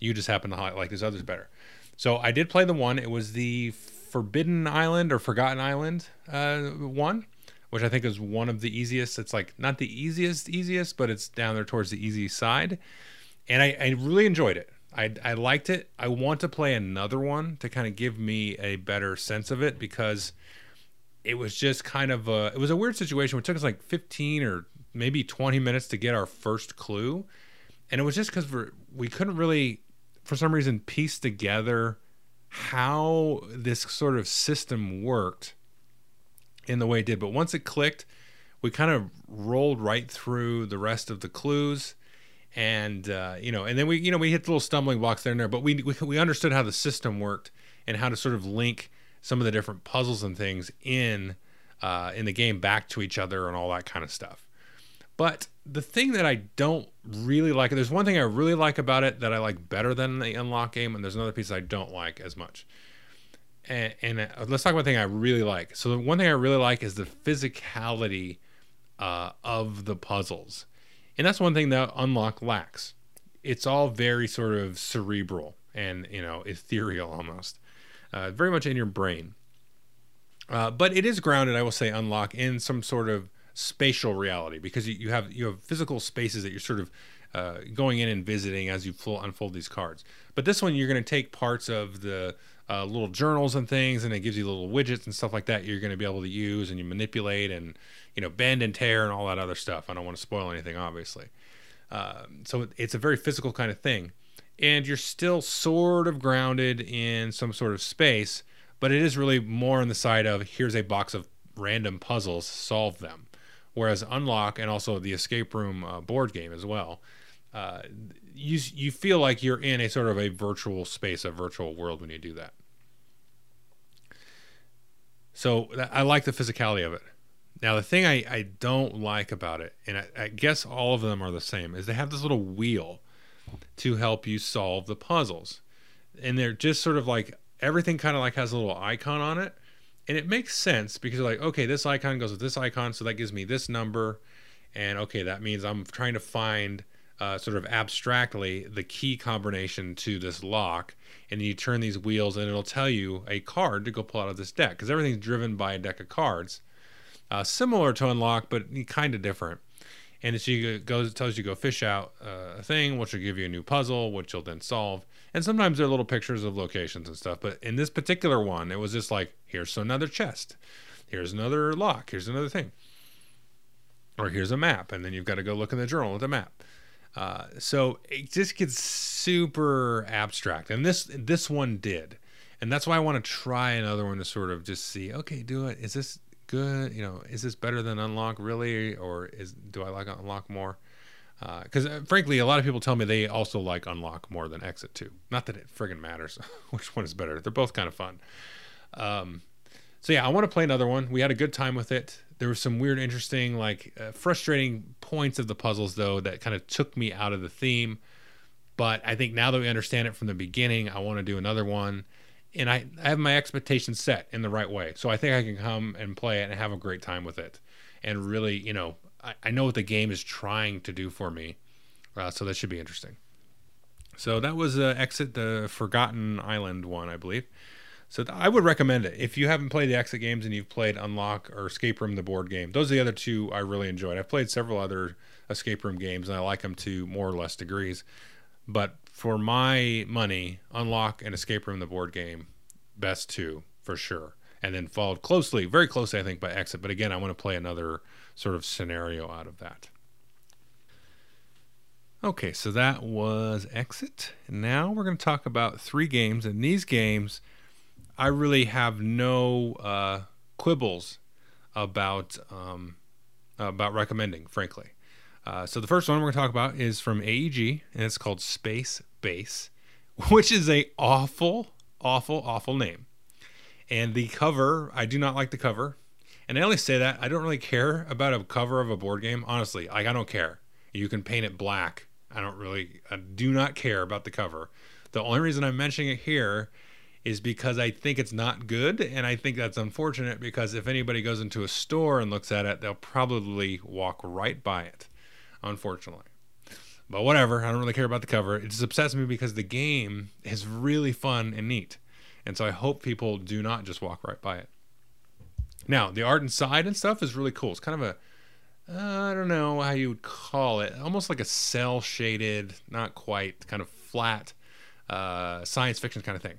You just happen to like this others better. So I did play the one. It was the Forbidden Island or Forgotten Island uh, one which I think is one of the easiest. It's like not the easiest, easiest, but it's down there towards the easy side. And I, I really enjoyed it. I, I liked it. I want to play another one to kind of give me a better sense of it because it was just kind of a it was a weird situation. It took us like 15 or maybe 20 minutes to get our first clue, and it was just because we we couldn't really, for some reason, piece together how this sort of system worked in the way it did. But once it clicked, we kind of rolled right through the rest of the clues and uh, you know and then we you know we hit little stumbling blocks there and there but we, we we understood how the system worked and how to sort of link some of the different puzzles and things in uh, in the game back to each other and all that kind of stuff but the thing that I don't really like, there's one thing I really like about it that I like better than the unlock game, and there's another piece I don't like as much. And, and uh, let's talk about the thing I really like. So the one thing I really like is the physicality uh, of the puzzles, and that's one thing that unlock lacks. It's all very sort of cerebral and you know ethereal almost, uh, very much in your brain. Uh, but it is grounded, I will say, unlock in some sort of spatial reality because you, you have you have physical spaces that you're sort of uh, going in and visiting as you unfold these cards. But this one, you're going to take parts of the uh, little journals and things, and it gives you little widgets and stuff like that. You're going to be able to use and you manipulate and you know bend and tear and all that other stuff. I don't want to spoil anything, obviously. Uh, so it's a very physical kind of thing, and you're still sort of grounded in some sort of space, but it is really more on the side of here's a box of random puzzles, solve them. Whereas Unlock and also the Escape Room uh, board game as well, you you feel like you're in a sort of a virtual space, a virtual world when you do that. So I like the physicality of it. Now the thing I, I don't like about it, and I, I guess all of them are the same, is they have this little wheel to help you solve the puzzles, and they're just sort of like everything kind of like has a little icon on it and it makes sense because you're like, okay, this icon goes with this icon, so that gives me this number, and okay, that means I'm trying to find uh, sort of abstractly the key combination to this lock, and you turn these wheels, and it'll tell you a card to go pull out of this deck because everything's driven by a deck of cards, uh, similar to Unlock, but kind of different. And it goes tells you go fish out uh, a thing, which will give you a new puzzle, which you'll then solve and sometimes there are little pictures of locations and stuff. But in this particular one, it was just like, here's another chest, here's another lock, here's another thing, or here's a map, and then you've got to go look in the journal at the map. Uh, so it just gets super abstract, and this this one did, and that's why I want to try another one to sort of just see, okay, do it. Is this good? You know, is this better than Unlock really, or is do I like Unlock more? because uh, uh, frankly, a lot of people tell me they also like Unlock more than Exit 2. Not that it friggin' matters which one is better. They're both kind of fun. Um, so yeah, I want to play another one. We had a good time with it. There were some weird, interesting, like uh, frustrating points of the puzzles though that kind of took me out of the theme. But I think now that we understand it from the beginning, I want to do another one. And I, I have my expectations set in the right way. So I think I can come and play it and have a great time with it and really, you know, I, I know what the game is trying to do for me. Uh, so that should be interesting. So that was uh, Exit the Forgotten Island one, I believe. So I would recommend it if you haven't played the Exit games and you've played Unlock or Escape Room, the board game. Those are the other two I really enjoyed. I've played several other escape room games and I like them to more or less degrees. But for my money, Unlock and Escape Room, the board game, best two for sure. And then followed closely, very closely, I think, by Exit. But again, I want to play another sort of scenario out of that. Okay, so that was Exit. Now we're going to talk about three games, and these games I really have no uh, quibbles about um, about recommending, frankly. Uh, so the first one we're going to talk about is from AEG, and it's called Space Base, which is a awful, awful, awful name. And the cover, I do not like the cover. And I only say that I don't really care about a cover of a board game. Honestly, like I don't care. You can paint it black. I don't really, I do not care about the cover. The only reason I'm mentioning it here is because I think it's not good, and I think that's unfortunate because if anybody goes into a store and looks at it, they'll probably walk right by it. Unfortunately. But whatever, I don't really care about the cover. It just upsets me because the game is really fun and neat. And so I hope people do not just walk right by it. Now, the art inside and stuff is really cool. It's kind of a uh, I don't know how you would call it, almost like a cell shaded, not quite, kind of flat uh, science fiction kind of thing.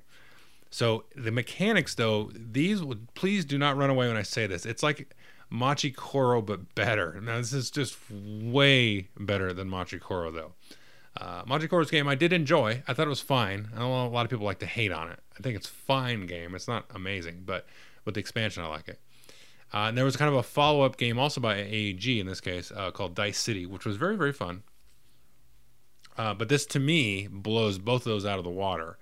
So the mechanics, though, these would please do not run away when I say this. It's like Machi Koro, but better. Now this is just way better than Machi Koro, though. Uh, Machi Koro's game I did enjoy. I thought it was fine. I know a lot of people like to hate on it. I think it's fine game. It's not amazing, but with the expansion, I like it. Uh, and there was kind of a follow up game also by AEG in this case uh, called Dice City, which was very, very fun. Uh, but this to me blows both of those out of the water.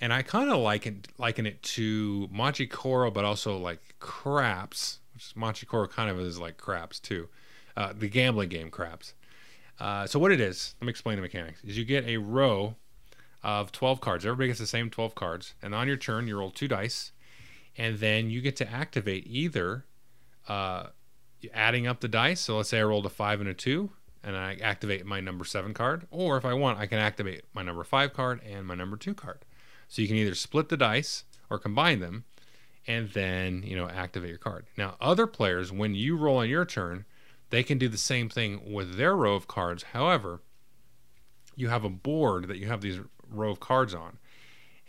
And I kind of liken, liken it to Machi Koro, but also like Craps, which Machi Koro kind of is like Craps too. Uh, the gambling game Craps. Uh, so what it is, let me explain the mechanics, is you get a row of 12 cards. Everybody gets the same 12 cards. And on your turn, you roll two dice. And then you get to activate either uh, adding up the dice. So let's say I rolled a five and a two, and I activate my number seven card. Or if I want, I can activate my number five card and my number two card. So you can either split the dice or combine them, and then you know activate your card. Now, other players, when you roll on your turn, they can do the same thing with their row of cards. However, you have a board that you have these row of cards on.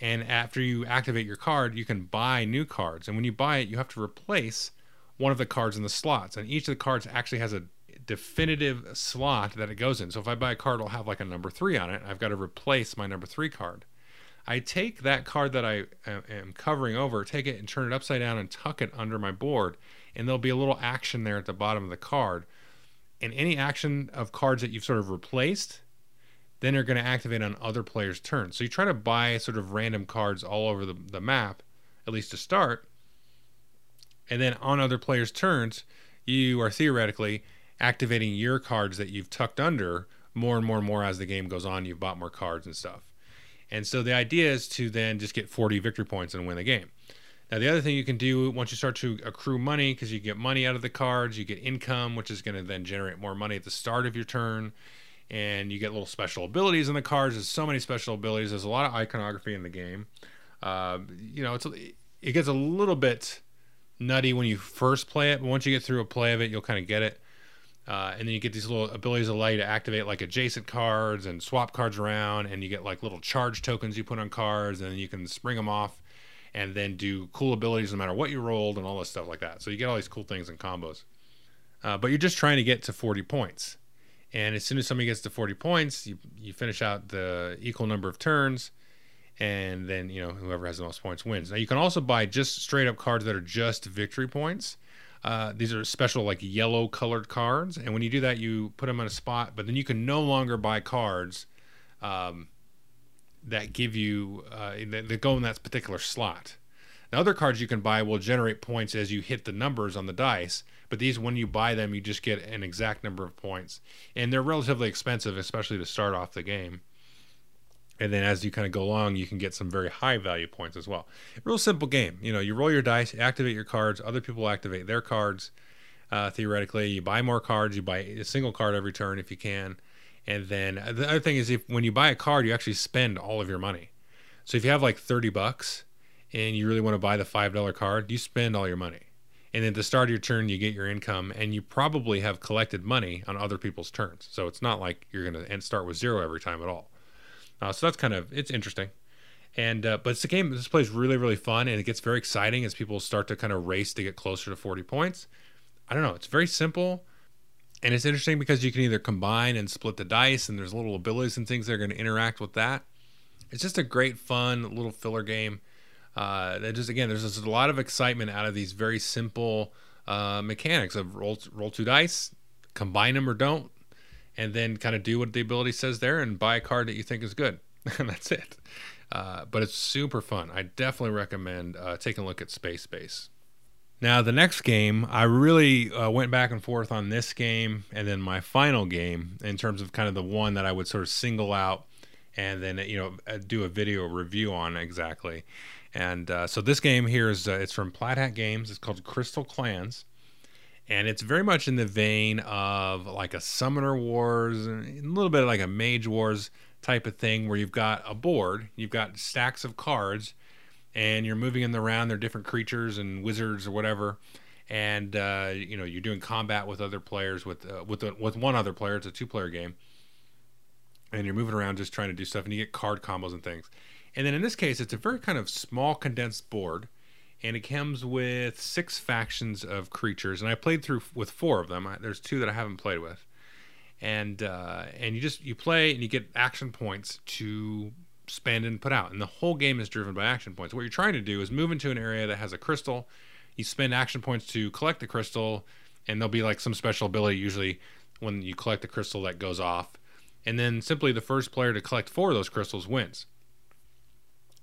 And after you activate your card, you can buy new cards. And when you buy it, you have to replace one of the cards in the slots, and each of the cards actually has a definitive slot that it goes in. So if I buy a card, it'll have like a number three on it. I've got to replace my number three card. I take that card that I uh, am covering over, take it and turn it upside down and tuck it under my board, and there'll be a little action there at the bottom of the card. And any action of cards that you've sort of replaced, then are going to activate on other players' turns. So you try to buy sort of random cards all over the, the map, at least to start, and then on other players' turns, you are theoretically activating your cards that you've tucked under more and more and more as the game goes on. You've bought more cards and stuff. And so the idea is to then just get 40 victory points and win the game. Now, the other thing you can do once you start to accrue money, because you get money out of the cards, you get income, which is going to then generate more money at the start of your turn. And you get little special abilities in the cards. There's so many special abilities. There's a lot of iconography in the game. Uh, you know, it's it gets a little bit nutty when you first play it, but once you get through a play of it, you'll kind of get it. Uh, and then you get these little abilities allow you to activate like adjacent cards and swap cards around, and you get like little charge tokens you put on cards, and then you can spring them off, and then do cool abilities no matter what you rolled, and all this stuff like that. So you get all these cool things and combos. Uh, but you're just trying to get to 40 points, and as soon as somebody gets to 40 points, you you finish out the equal number of turns, and then you know whoever has the most points wins. Now you can also buy just straight up cards that are just victory points. Uh, these are special like yellow colored cards, and when you do that, you put them on a spot. But then you can no longer buy cards um, that give you uh, that go in that particular slot. Now, other cards you can buy will generate points as you hit the numbers on the dice, but these, when you buy them, you just get an exact number of points, and they're relatively expensive, especially to start off the game and then as you kind of go along you can get some very high value points as well. Real simple game. You know you roll your dice activate your cards other people activate their cards uh, theoretically. You buy more cards you buy a single card every turn if you can. And then the other thing is if when you buy a card you actually spend all of your money. So if you have like 30 bucks and you really want to buy the $5 card you spend all your money. And at the start of your turn you get your income and you probably have collected money on other people's turns. So it's not like you're going to start with zero every time at all uh, so that's kind of it's interesting. And uh, but it's a game. This plays really really fun, and it gets very exciting as people start to kind of race to get closer to 40 points. I don't know. It's very simple, and it's interesting because you can either combine and split the dice, and there's little abilities and things that are going to interact with that. It's just a great fun little filler game. Uh, that just again, there's just a lot of excitement out of these very simple uh, mechanics of roll roll two dice, combine them or don't, and then kind of do what the ability says there and buy a card that you think is good. and that's it. Uh, but it's super fun. I definitely recommend uh, taking a look at Space Base. Now, the next game, I really uh, went back and forth on this game and then my final game in terms of kind of the one that I would sort of single out and then you know uh, do a video review on exactly. And uh, so this game here is uh, it's from Plaid Hat Games. It's called Crystal Clans and it's very much in the vein of like a Summoner Wars, a little bit like a Mage Wars type of thing, where you've got a board, you've got stacks of cards, and you're moving them around. They're different creatures and wizards or whatever, and uh, you know you're doing combat with other players with uh, with with one other player. It's a two player game, and you're moving around just trying to do stuff, and you get card combos and things. And then in this case, it's a very kind of small condensed board, and it comes with six factions of creatures. And I played through with four of them. I, there's two that I haven't played with, and uh, and you just you play and you get action points to spend and put out. And the whole game is driven by action points. What you're trying to do is move into an area that has a crystal. You spend action points to collect the crystal, and there'll be like some special ability usually when you collect the crystal that goes off. And then simply the first player to collect four of those crystals wins.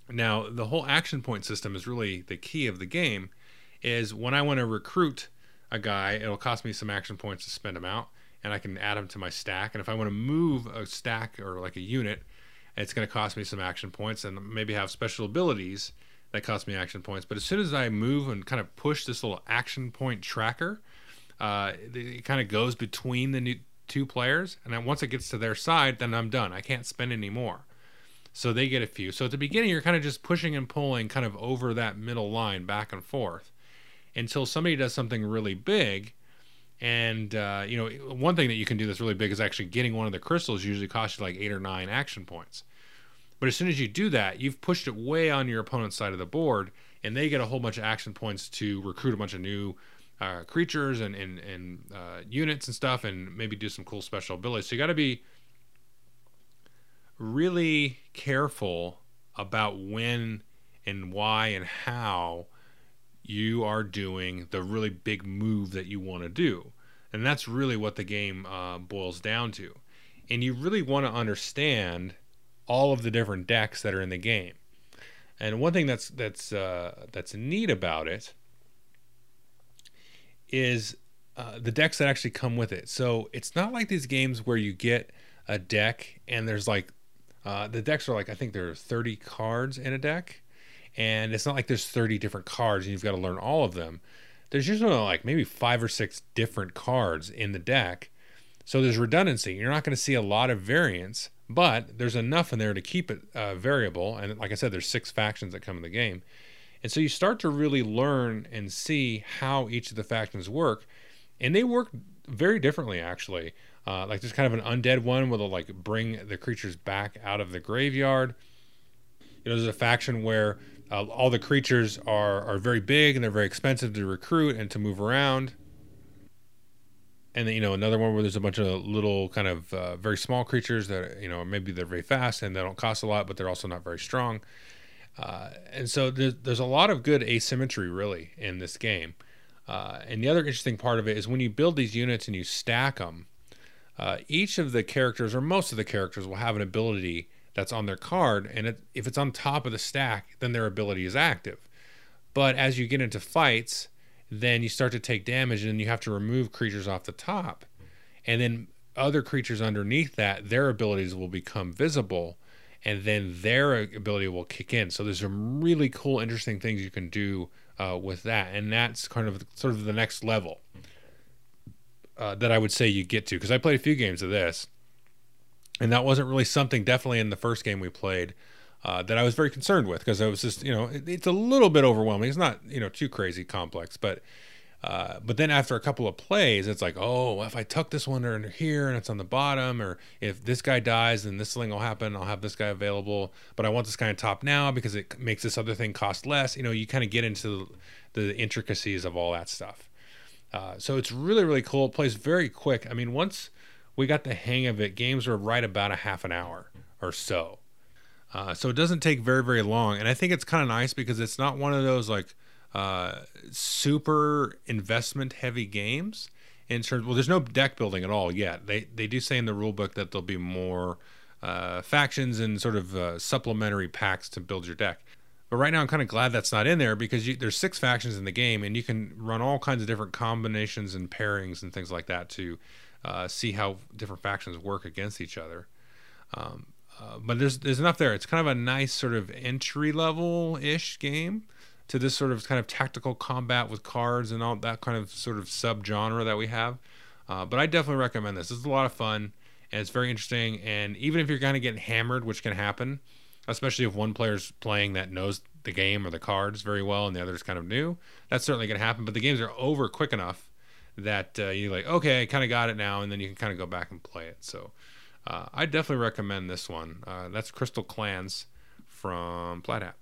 Now, the whole action point system is really the key of the game. Is when I want to recruit a guy, it'll cost me some action points to spend them out, and I can add them to my stack. And if I want to move a stack or like a unit, it's going to cost me some action points, and maybe have special abilities that cost me action points. But as soon as I move and kind of push this little action point tracker, uh, it kind of goes between the new, two players, and then once it gets to their side, then I'm done. I can't spend any more. So they get a few. So at the beginning, you're kind of just pushing and pulling kind of over that middle line back and forth until somebody does something really big. And, uh, you know, one thing that you can do that's really big is actually getting one of the crystals usually costs you like eight or nine action points. But as soon as you do that, you've pushed it way on your opponent's side of the board, and they get a whole bunch of action points to recruit a bunch of new uh, creatures and, and, and uh, units and stuff, and maybe do some cool special abilities. So you got to be really careful about when and why and how you are doing the really big move that you want to do. And that's really what the game uh, boils down to. And you really want to understand all of the different decks that are in the game. And one thing that's that's uh, that's neat about it is uh, the decks that actually come with it. So it's not like these games where you get a deck and there's like uh, the decks are like I think there are 30 cards in a deck, and it's not like there's 30 different cards and you've got to learn all of them. There's usually like maybe five or six different cards in the deck, so there's redundancy. You're not going to see a lot of variance, but there's enough in there to keep it uh, variable. And like I said, there's six factions that come in the game, and so you start to really learn and see how each of the factions work, and they work very differently actually. Uh, like there's kind of an undead one where they'll like bring the creatures back out of the graveyard. You know, there's a faction where uh, all the creatures are are very big and they're very expensive to recruit and to move around. And then you know another one where there's a bunch of little kind of uh, very small creatures that you know maybe they're very fast and they don't cost a lot, but they're also not very strong. Uh, and so there's, there's a lot of good asymmetry really in this game. Uh, and the other interesting part of it is when you build these units and you stack them, uh, each of the characters, or most of the characters, will have an ability that's on their card, and it, if it's on top of the stack, then their ability is active. But as you get into fights, then you start to take damage, and you have to remove creatures off the top, and then other creatures underneath that, their abilities will become visible, and then their ability will kick in. So there's some really cool, interesting things you can do uh, with that, and that's kind of sort of the next level uh, that I would say you get to because I played a few games of this, and that wasn't really something definitely in the first game we played uh, that I was very concerned with because it was just you know it, it's a little bit overwhelming. It's not you know too crazy complex, but uh, but then after a couple of plays, it's like, oh, if I tuck this one under here and it's on the bottom, or if this guy dies, then this thing will happen. I'll have this guy available, but I want this guy on top now because it makes this other thing cost less. You know, you kind of get into the, the intricacies of all that stuff. Uh, so it's really really cool. It plays very quick. I mean, once we got the hang of it, games were right about a half an hour or so. Uh, so it doesn't take very very long, and I think it's kind of nice because it's not one of those like uh, super investment heavy games. In terms, well, there's no deck building at all yet. They they do say in the rule book that there'll be more uh, factions and sort of uh, supplementary packs to build your deck. But right now, I'm kind of glad that's not in there because you, there's six factions in the game, and you can run all kinds of different combinations and pairings and things like that to uh, see how different factions work against each other. Um, uh, but there's there's enough there. It's kind of a nice sort of entry level ish game to this sort of kind of tactical combat with cards and all that kind of sort of sub genre that we have. Uh, but I definitely recommend this. Is a lot of fun and it's very interesting. And even if you're kind of getting hammered, which can happen, especially if one player's playing that knows the game or the cards very well and the other's kind of new. That's certainly going to happen. But the games are over quick enough that uh, you're like, okay, I kind of got it now, and then you can kind of go back and play it. So uh, I definitely recommend this one. Uh, that's Crystal Clans from Plaid Hat.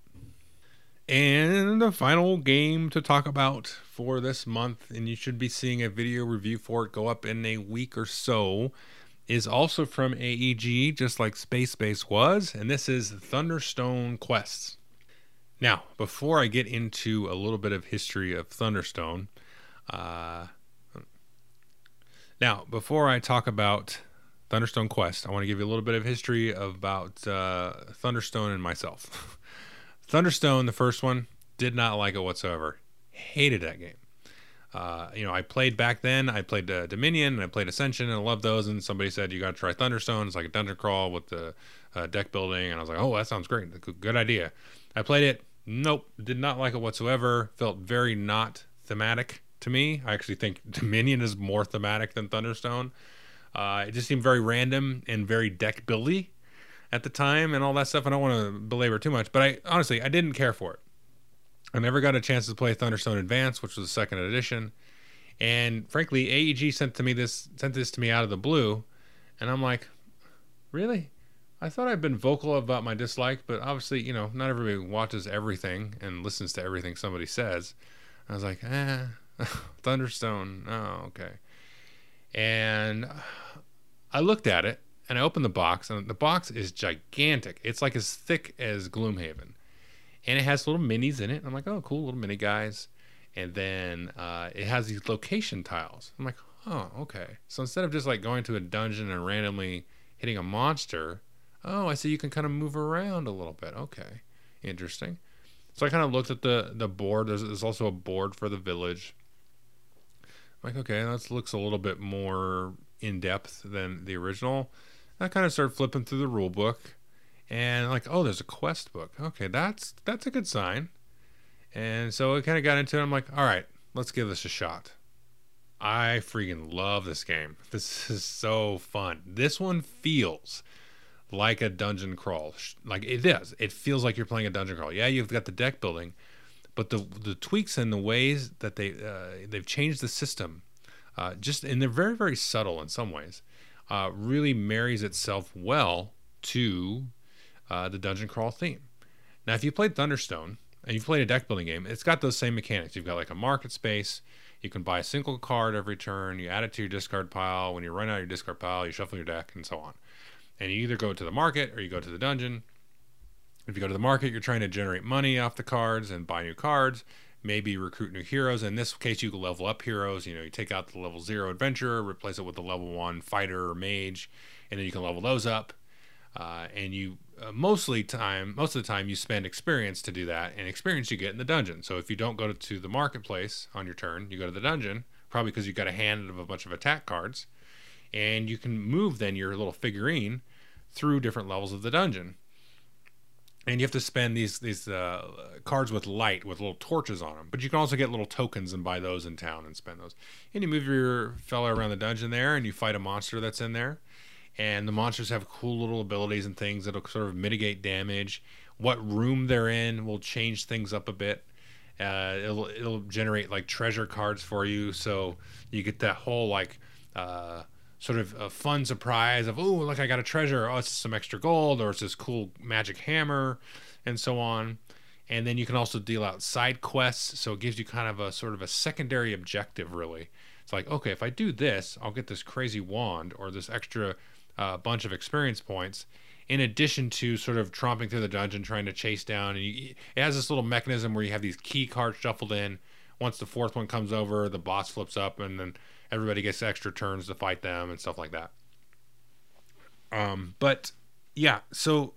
And the final game to talk about for this month, and you should be seeing a video review for it go up in a week or so, is also from AEG, just like Space Base was, and this is Thunderstone Quests. Now, before I get into a little bit of history of Thunderstone, uh, now before I talk about Thunderstone Quest, I want to give you a little bit of history about uh, Thunderstone and myself. Thunderstone, the first one, did not like it whatsoever. Hated that game. Uh, you know, I played back then. I played uh, Dominion and I played Ascension and I loved those. And somebody said you got to try Thunderstone. It's like a dungeon crawl with the uh, deck building, and I was like, oh, that sounds great. Good idea. I played it. Nope, did not like it whatsoever. Felt very not thematic to me. I actually think Dominion is more thematic than Thunderstone. Uh, it just seemed very random and very deck buildy at the time and all that stuff. I don't want to belabor too much, but I honestly I didn't care for it. I never got a chance to play Thunderstone Advance, which was the second edition. And frankly, AEG sent to me this sent this to me out of the blue, and I'm like, really? I thought I'd been vocal about my dislike, but obviously, you know, not everybody watches everything and listens to everything somebody says. I was like, eh, Thunderstone. Oh, okay. And I looked at it and I opened the box, and the box is gigantic. It's like as thick as Gloomhaven and it has little minis in it. I'm like, oh, cool, little mini guys. And then uh, it has these location tiles. I'm like, oh, okay. So instead of just like going to a dungeon and randomly hitting a monster, oh, I see you can kind of move around a little bit. Okay, interesting. So I kind of looked at the the board. There's, there's also a board for the village. I'm like, okay, that looks a little bit more in depth than the original. I kind of started flipping through the rule book and like oh there's a quest book. Okay that's that's a good sign. And so I kind of got into it. I'm like all right let's give this a shot. I freaking love this game. This is so fun. This one feels like a dungeon crawl. Like it does. It feels like you're playing a dungeon crawl. Yeah you've got the deck building but the the tweaks and the ways that they uh, they've changed the system uh, just and they're very very subtle in some ways uh, really marries itself well to uh, the dungeon crawl theme. Now, if you played Thunderstone and you've played a deck building game, it's got those same mechanics. You've got like a market space. You can buy a single card every turn. You add it to your discard pile. When you run out of your discard pile, you shuffle your deck and so on. And you either go to the market or you go to the dungeon. If you go to the market, you're trying to generate money off the cards and buy new cards. Maybe recruit new heroes. In this case, you can level up heroes. You know, you take out the level zero adventurer, replace it with the level one fighter or mage, and then you can level those up. Uh, and you uh, mostly time most of the time you spend experience to do that and experience you get in the dungeon. So if you don't go to the marketplace on your turn you go to the dungeon probably because you've got a hand of a bunch of attack cards and you can move then your little figurine through different levels of the dungeon. And you have to spend these these uh, cards with light with little torches on them but you can also get little tokens and buy those in town and spend those. And you move your fella around the dungeon there and you fight a monster that's in there and the monsters have cool little abilities and things that'll sort of mitigate damage. What room they're in will change things up a bit. Uh, it'll it'll generate like treasure cards for you, so you get that whole like uh, sort of a fun surprise of oh look I got a treasure oh it's some extra gold or it's this cool magic hammer and so on. And then you can also deal out side quests, so it gives you kind of a sort of a secondary objective really. It's like okay if I do this I'll get this crazy wand or this extra a bunch of experience points in addition to sort of tromping through the dungeon trying to chase down. And you, it has this little mechanism where you have these key cards shuffled in. Once the fourth one comes over the boss flips up and then everybody gets extra turns to fight them and stuff like that. Um, but yeah so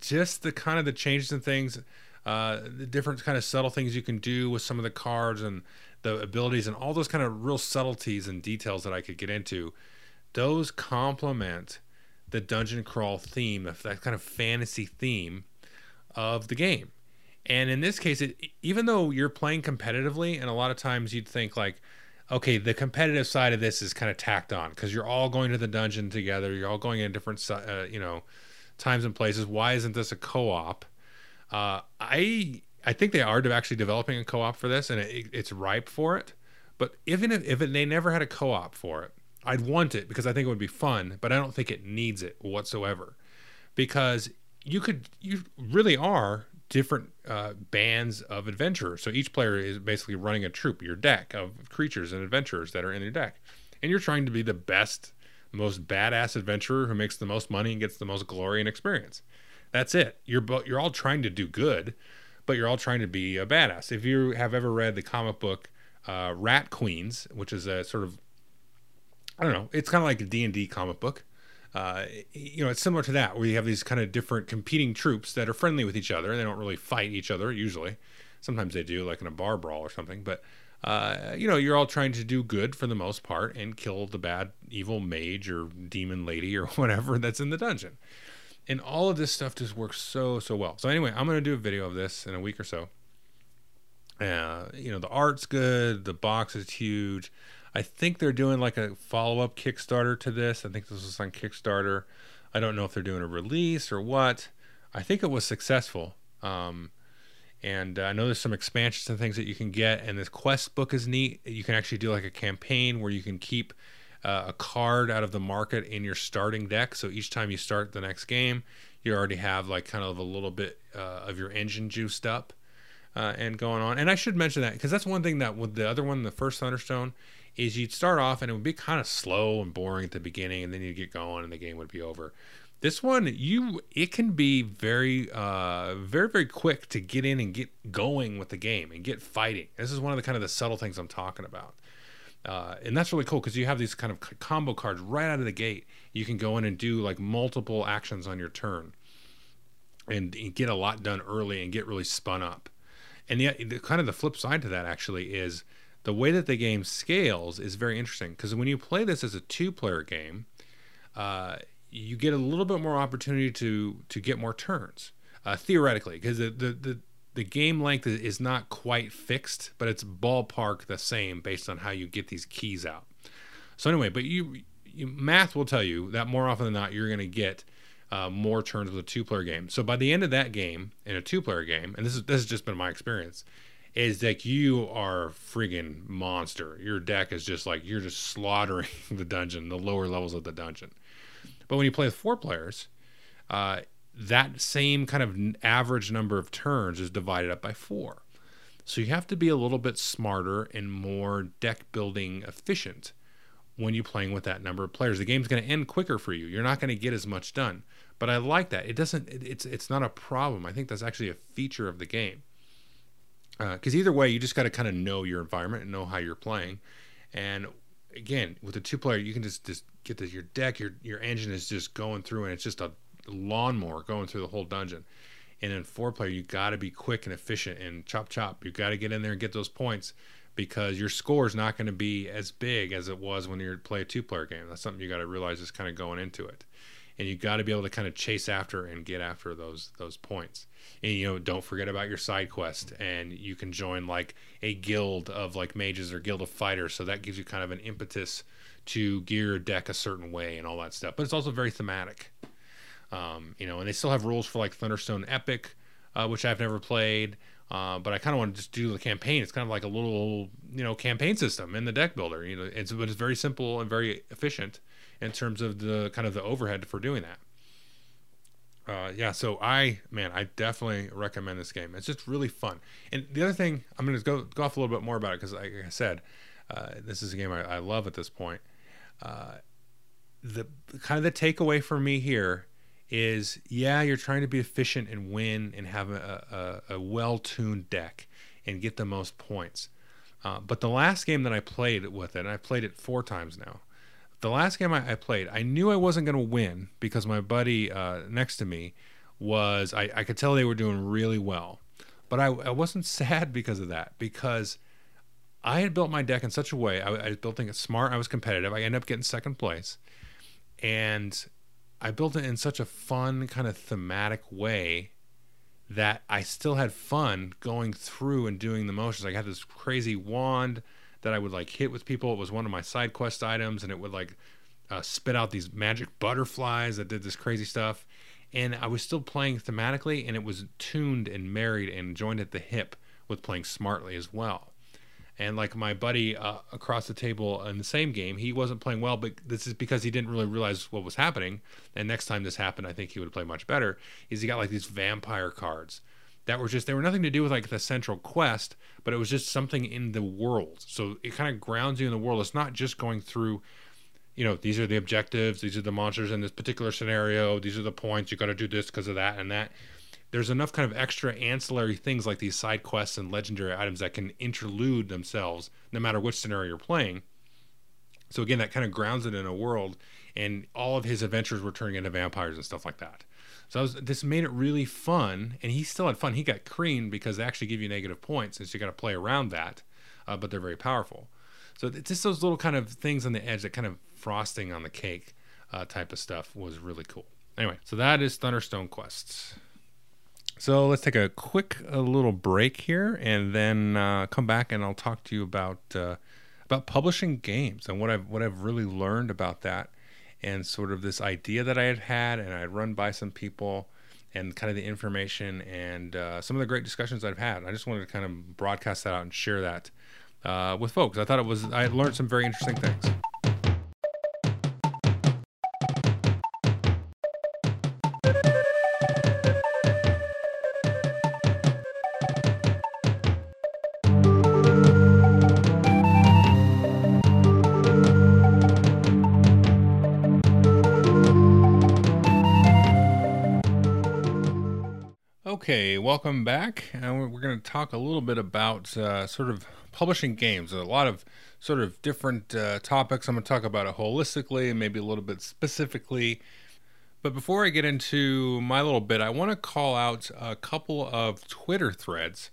just the kind of the changes and things uh, the different kind of subtle things you can do with some of the cards and the abilities and all those kind of real subtleties and details that i could get into those complement the dungeon crawl theme, that kind of fantasy theme of the game. And in this case, it, even though you're playing competitively, and a lot of times you'd think like, okay, the competitive side of this is kind of tacked on because you're all going to the dungeon together, you're all going in different, uh, you know, times and places. Why isn't this a co-op? Uh, I I think they are actually developing a co-op for this, and it, it's ripe for it. But even if, if it, they never had a co-op for it, I'd want it because I think it would be fun, but I don't think it needs it whatsoever. Because you could you really are different uh, bands of adventurers. So each player is basically running a troop, your deck of creatures and adventurers that are in your deck, and you're trying to be the best, most badass adventurer who makes the most money and gets the most glory and experience. That's it. You're you're all trying to do good, but you're all trying to be a badass. If you have ever read the comic book uh, Rat Queens, which is a sort of I don't know, it's kind of like a D and D comic book uh, you know, it's similar to that where you have these kind of different competing troops that are friendly with each other they don't really fight each other usually. Sometimes they do, like in a bar brawl or something. But uh, you know, you're all trying to do good for the most part and kill the bad, evil mage or demon lady or whatever that's in the dungeon. And all of this stuff just works so so well. So anyway, I'm gonna do a video of this in a week or so. Uh, you know, the art's good, the box is huge. I think they're doing like a follow up Kickstarter to this. I think this was on Kickstarter. I don't know if they're doing a release or what. I think it was successful. Um, and uh, I know there's some expansions and things that you can get. And this quest book is neat. You can actually do like a campaign where you can keep uh, a card out of the market in your starting deck. So each time you start the next game, you already have like kind of a little bit uh, of your engine juiced up uh, and going on. And I should mention that because that's one thing that with the other one, the first Thunderstone, is you'd start off and it would be kind of slow and boring at the beginning, and then you'd get going and the game would be over. This one, you it can be very, uh, very, very quick to get in and get going with the game and get fighting. This is one of the kind of the subtle things I'm talking about. Uh, and that's really cool because you have these kind of combo cards right out of the gate. You can go in and do like multiple actions on your turn, and, and get a lot done early and get really spun up. And the, the kind of the flip side to that actually is the way that the game scales is very interesting because when you play this as a two-player game, uh, you get a little bit more opportunity to to get more turns uh, theoretically because the, the, the the game length is not quite fixed, but it's ballpark the same based on how you get these keys out. So anyway, but you, you math will tell you that more often than not you're going to get uh, more turns with a two-player game. So by the end of that game in a two-player game, and this is this has just been my experience, is that you are friggin' monster. Your deck is just like you're just slaughtering the dungeon, the lower levels of the dungeon. But when you play with four players, uh, that same kind of average number of turns is divided up by four. So you have to be a little bit smarter and more deck building efficient when you're playing with that number of players. The game's going to end quicker for you. You're not going to get as much done. But I like that. It doesn't. It's it's not a problem. I think that's actually a feature of the game because uh, either way, you just got to kind of know your environment and know how you're playing. And again, with a two player, you can just just get this, your deck, your your engine is just going through, and it's just a lawnmower going through the whole dungeon. And in four player, you got to be quick and efficient and chop chop. You got to get in there and get those points because your score is not going to be as big as it was when you play a two player game. That's something you got to realize is kind of going into it and you got to be able to kind of chase after and get after those those points. And you know, don't forget about your side quest, and you can join like a guild of like mages or guild of fighters. So that gives you kind of an impetus to gear deck a certain way and all that stuff. But it's also very thematic. Um, you know, and they still have rules for like Thunderstone Epic, uh, which I've never played. Uh, but I kind of want to just do the campaign. It's kind of like a little, you know, campaign system in the deck builder. You know, it's but it's very simple and very efficient in terms of the kind of the overhead for doing that. Uh, yeah, so I man, I definitely recommend this game. It's just really fun. And the other thing, I'm going to go go off a little bit more about it because, like I said, uh, this is a game I, I love at this point. Uh, the kind of the takeaway for me here is, yeah, you're trying to be efficient and win and have a, a, a well-tuned deck and get the most points. Uh, but the last game that I played with it, and I played it four times now, the last game I, I played, I knew I wasn't going to win because my buddy uh, next to me was, I, I, could tell they were doing really well. But I, I, wasn't sad because of that because I had built my deck in such a way, I, I building it smart, I was competitive. I ended up getting second place. And I built it in such a fun, kind of thematic way that I still had fun going through and doing the motions. I had this crazy wand that I would like hit with people. It was one of my side quest items, and it would like uh, spit out these magic butterflies that did this crazy stuff. And I was still playing thematically, and it was tuned and married and joined at the hip with playing smartly as well. And like my buddy uh, across the table in the same game, he wasn't playing well, but this is because he didn't really realize what was happening. And next time this happened, I think he would play much better. Is he got like these vampire cards that were just they were nothing to do with like the central quest, but it was just something in the world. So it kind of grounds you in the world. It's not just going through you know, these are the objectives, these are the monsters in this particular scenario, these are the points, you got to do this because of that and that. There's enough kind of extra ancillary things like these side quests and legendary items that can interlude themselves no matter which scenario you're playing. So again, that kind of grounds it in a world, and all of his adventures were turning into vampires and stuff like that. So was, this made it really fun, and he still had fun. He got creamed because they actually give you negative points, and so you got to play around that, uh, but they're very powerful. So it's just those little kind of things on the edge that kind of frosting on the cake uh, type of stuff was really cool. Anyway, so that is Thunderstone Quests. So let's take a quick a little break here, and then uh, come back, and I'll talk to you about uh, about publishing games and what I've what I've really learned about that, and sort of this idea that I had had, and I had run by some people, and kind of the information and uh, some of the great discussions I've had. I just wanted to kind of broadcast that out and share that uh, with folks. I thought it was I learned some very interesting things. Welcome back. And we're, we're going to talk a little bit about uh, sort of publishing games. A lot of sort of different uh, topics. I'm going to talk about it holistically and maybe a little bit specifically. But before I get into my little bit, I want to call out a couple of Twitter threads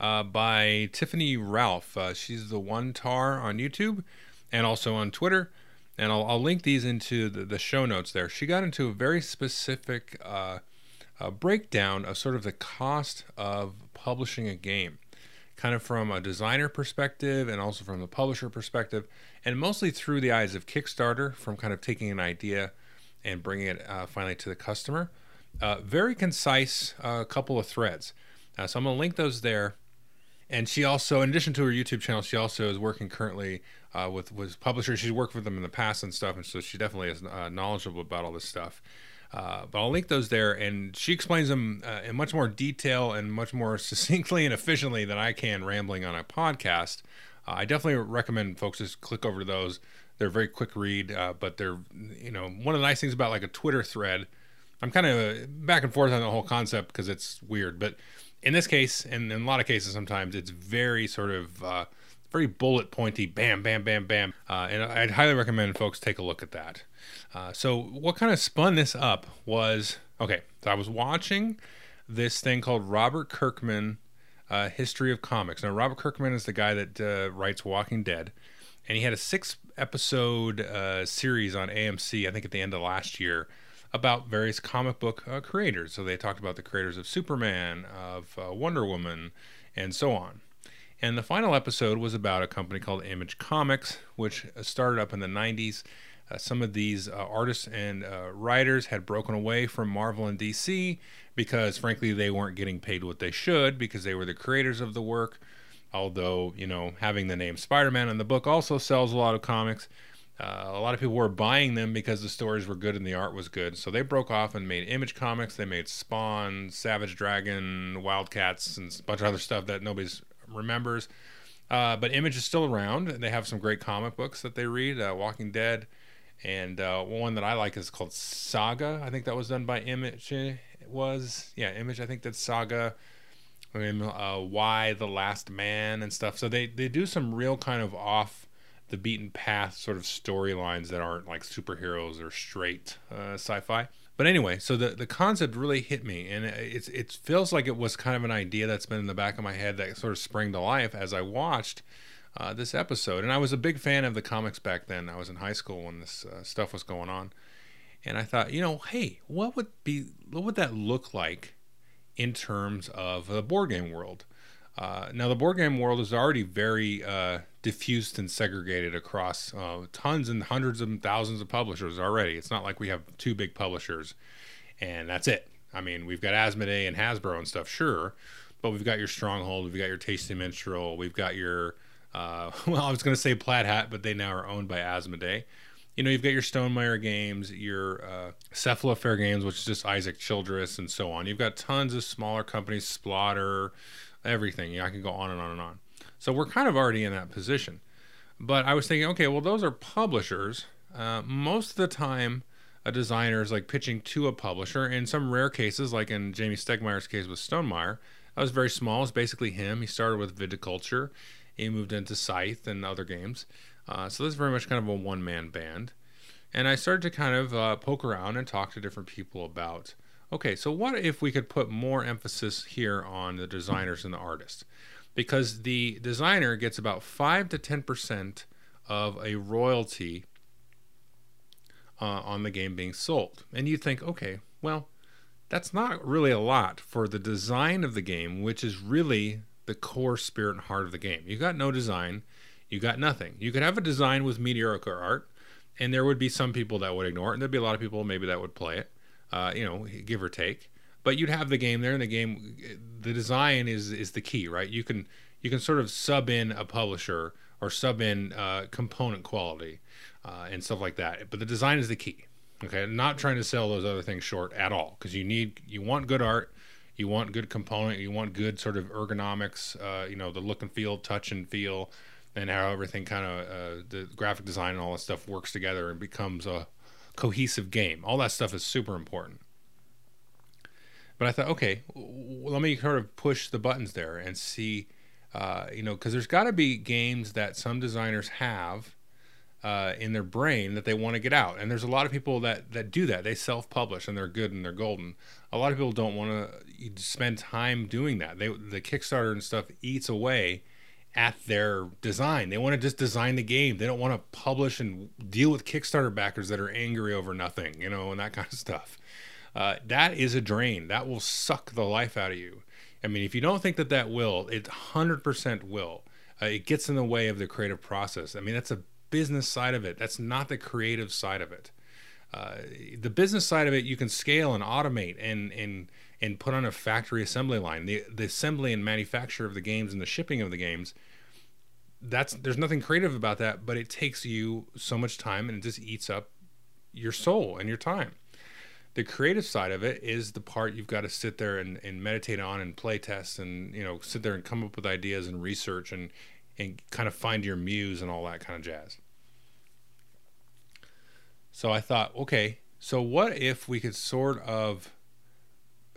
uh, by Tiffany Ralph. Uh, she's the one tar on YouTube and also on Twitter. And I'll, I'll link these into the, the, show notes there. She got into a very specific uh, breakdown of sort of the cost of publishing a game kind of from a designer perspective and also from the publisher perspective, and mostly through the eyes of Kickstarter, from kind of taking an idea and bringing it uh, finally to the customer. Uh, very concise uh, couple of threads. Uh, so I'm going to link those there. And she also, in addition to her YouTube channel, she also is working currently uh, with with publishers. She's worked with them in the past and stuff, and so she definitely is uh, knowledgeable about all this stuff. Uh, but I'll link those there, and she explains them uh, in much more detail and much more succinctly and efficiently than I can rambling on a podcast. Uh, I definitely recommend folks just click over to those. They're very quick read, uh, but they're you know one of the nice things about like a Twitter thread. I'm kind of back and forth on the whole concept because it's weird, but in this case, and in a lot of cases, sometimes it's very sort of uh, very bullet pointy, bam, bam, bam, bam. Uh, and I'd highly recommend folks take a look at that. Uh, so, what kind of spun this up was okay, so I was watching this thing called Robert Kirkman uh, History of Comics. Now, Robert Kirkman is the guy that uh, writes Walking Dead, and he had a six episode uh, series on AMC, I think at the end of last year, about various comic book uh, creators. So, they talked about the creators of Superman, of uh, Wonder Woman, and so on. And the final episode was about a company called Image Comics, which started up in the 90s uh, some of these uh, artists and uh, writers had broken away from Marvel and DC because, frankly, they weren't getting paid what they should because they were the creators of the work. Although, you know, having the name Spider Man in the book also sells a lot of comics. Uh, a lot of people were buying them because the stories were good and the art was good. So they broke off and made Image Comics. They made Spawn, Savage Dragon, Wildcats, and a bunch of other stuff that nobody remembers. Uh, but Image is still around. They have some great comic books that they read. Uh, Walking Dead, and uh, one that I like is called Saga. I think that was done by Image. It was yeah, Image. I think that's Saga. I mean, uh, Y the Last Man and stuff. So they they do some real kind of off the beaten path sort of storylines that aren't like superheroes or straight uh, sci-fi. But anyway, so the the concept really hit me, and it it feels like it was kind of an idea that's been in the back of my head that sort of sprang to life as I watched uh, this episode. And I was a big fan of the comics back then. I was in high school when this uh, stuff was going on, and I thought, you know, hey, what would be what would that look like in terms of the board game world? Uh, now, the board game world is already very uh, diffused and segregated across uh, tons and hundreds of thousands of publishers already. It's not like we have two big publishers and that's it. I mean, we've got Asmodee and Hasbro and stuff, sure, but we've got your Stronghold, we've got your Tasty Minstrel, we've got your Uh, well, I was going to say Plaid Hat, but they now are owned by Asmodee. You know, you've got your Stonemaier games, your uh, Cephalofair games, which is just Isaac Childres, and so on. You've got tons of smaller companies, Splatter, everything. Yeah, I can go on and on and on. So we're kind of already in that position. But I was thinking, okay, well, those are publishers. Uh, most of the time, a designer is like pitching to a publisher. In some rare cases, like in Jamey Stegmaier's case with Stonemaier, that was very small. It's basically him. He started with Viticulture. He moved into Scythe and other games. Uh, so this is very much kind of a one man band. And I started to kind of uh, poke around and talk to different people about okay, so what if we could put more emphasis here on the designers and the artists? Because the designer gets about 5 to 10% of a royalty uh, on the game being sold. And you think, okay, well, that's not really a lot for the design of the game, which is really the core spirit and heart of the game. You got no design, you got nothing. You could have a design with mediocre art, and there would be some people that would ignore it, and there'd be a lot of people maybe that would play it, uh, you know, give or take. But you'd have the game there, and the game, the design is is the key, right? You can you can sort of sub in a publisher or sub in uh, component quality uh, and stuff like that, but the design is the key. Okay, not trying to sell those other things short at all because you need you want good art, you want good component, you want good sort of ergonomics, uh, you know, the look and feel, touch and feel, and how everything kind of uh, the graphic design and all that stuff works together and becomes a cohesive game. All that stuff is super important. But I thought, okay, well, let me sort of push the buttons there and see, uh, you know, because there's got to be games that some designers have uh, in their brain that they want to get out, and there's a lot of people that that do that. They self-publish and they're good and they're golden. A lot of people don't want to spend time doing that. They the Kickstarter and stuff eats away at their design. They want to just design the game. They don't want to publish and deal with Kickstarter backers that are angry over nothing, you know, and that kind of stuff. Uh, that is a drain. That will suck the life out of you. I mean, if you don't think that that will, it 100% will. Uh, it gets in the way of the creative process. I mean, that's a business side of it. That's not the creative side of it. Uh, the business side of it, you can scale and automate and and and put on a factory assembly line. The the assembly and manufacture of the games and the shipping of the games. That's there's nothing creative about that, but it takes you so much time and it just eats up your soul and your time. The creative side of it is the part you've got to sit there and, and meditate on and play test and you know sit there and come up with ideas and research and and kind of find your muse and all that kind of jazz. So I thought, okay, so what if we could sort of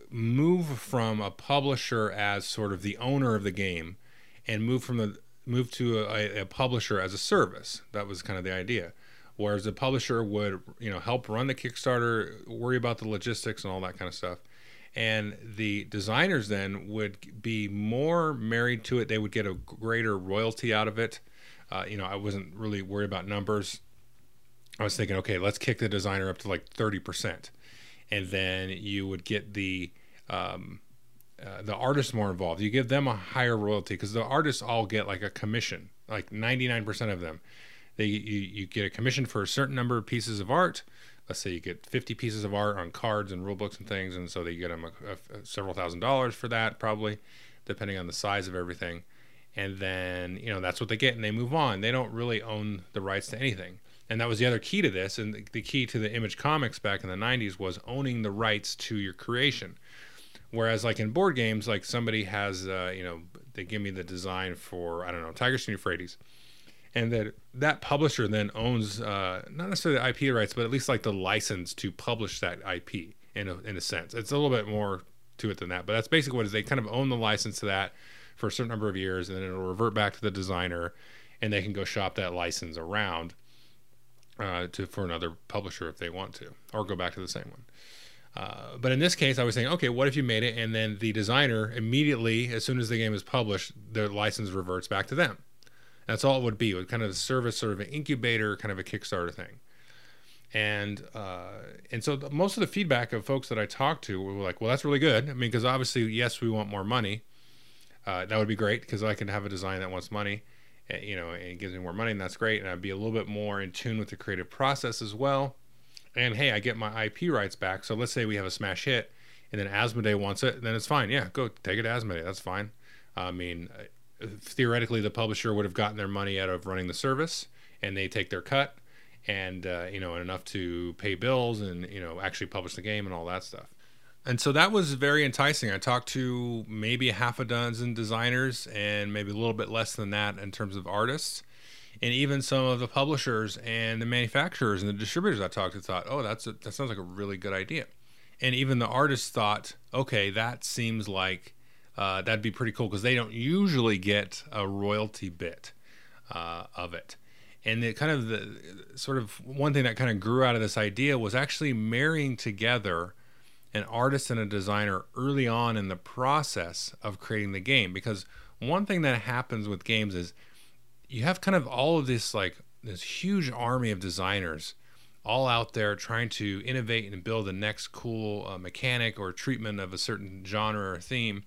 move from a publisher as sort of the owner of the game and move from the move to a, a, publisher as a service? That was kind of the idea. Whereas the publisher would you know help run the kickstarter worry about the logistics and all that kind of stuff and the designers then would be more married to it they would get a greater royalty out of it uh, you know i wasn't really worried about numbers i was thinking okay let's kick the designer up to like 30% and then you would get the um, uh, the artists more involved. You give them a higher royalty because the artists all get like a commission, like 99% of them. They you, you get a commission for a certain number of pieces of art. Let's say you get 50 pieces of art on cards and rule books and things, and so they get them a, a, several thousand dollars for that, probably, depending on the size of everything. And then you know that's what they get, and they move on. They don't really own the rights to anything. And that was the other key to this, and the, the key to the Image Comics back in the 90s was owning the rights to your creation Whereas like in board games, like somebody has, uh, you know, they give me the design for I don't know Tigris and Euphrates, and that that publisher then owns uh, not necessarily the IP rights, but at least like the license to publish that IP in a, in a sense. It's a little bit more to it than that, but that's basically what is. They kind of own the license to that for a certain number of years, and then it'll revert back to the designer, and they can go shop that license around uh, to for another publisher if they want to, or go back to the same one. Uh, but in this case, I was saying, okay, what if you made it and then the designer immediately, as soon as the game is published, the license reverts back to them. That's all it would be. It would kind of serve as sort of an incubator, kind of a Kickstarter thing. And uh, and so the, most of the feedback of folks that I talked to were like, well, that's really good. I mean, because obviously, yes, we want more money. Uh, that would be great because I can have a design that wants money, eh, you know, and gives me more money, and that's great. And I'd be a little bit more in tune with the creative process as well and hey, I get my IP rights back. So let's say we have a smash hit, and then Asmodee wants it, then it's fine. Yeah, go take it to Asmodee. That's fine. I mean, theoretically the publisher would have gotten their money out of running the service, and they take their cut, and uh, you know enough to pay bills and you know actually publish the game and all that stuff. And so that was very enticing. I talked to maybe half a dozen designers and maybe a little bit less than that in terms of artists. And even some of the publishers and the manufacturers and the distributors I talked to thought, oh, that's a, that sounds like a really good idea. And even the artists thought, okay, that seems like uh, that'd be pretty cool because they don't usually get a royalty bit uh, of it. And the kind of the sort of one thing that kind of grew out of this idea was actually marrying together an artist and a designer early on in the process of creating the game because one thing that happens with games is you have kind of all of this like this huge army of designers all out there trying to innovate and build the next cool uh, mechanic or treatment of a certain genre or theme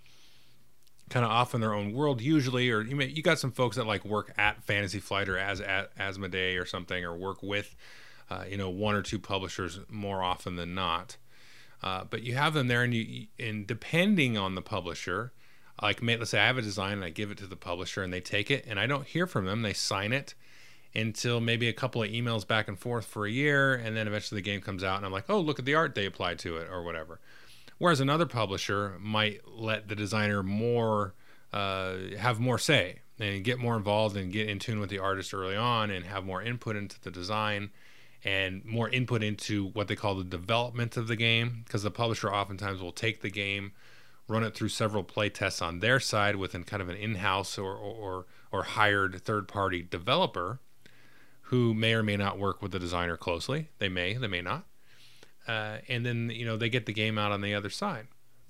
kind of off in their own world usually or you may you got some folks that like work at fantasy flight or as at asmodee or something or work with uh, you know one or two publishers more often than not uh, but you have them there, and you and depending on the publisher, like let's say I have a design and I give it to the publisher and they take it and I don't hear from them. They sign it until maybe a couple of emails back and forth for a year, and then eventually the game comes out and I'm like, oh, look at the art they applied to it or whatever. Whereas another publisher might let the designer more uh, have more say and get more involved and get in tune with the artist early on and have more input into the design and more input into what they call the development of the game. Because the publisher oftentimes will take the game run it through several play tests on their side within kind of an in-house or or, or hired third-party developer who may or may not work with the designer closely. They may they may not uh, and then you know they get the game out on the other side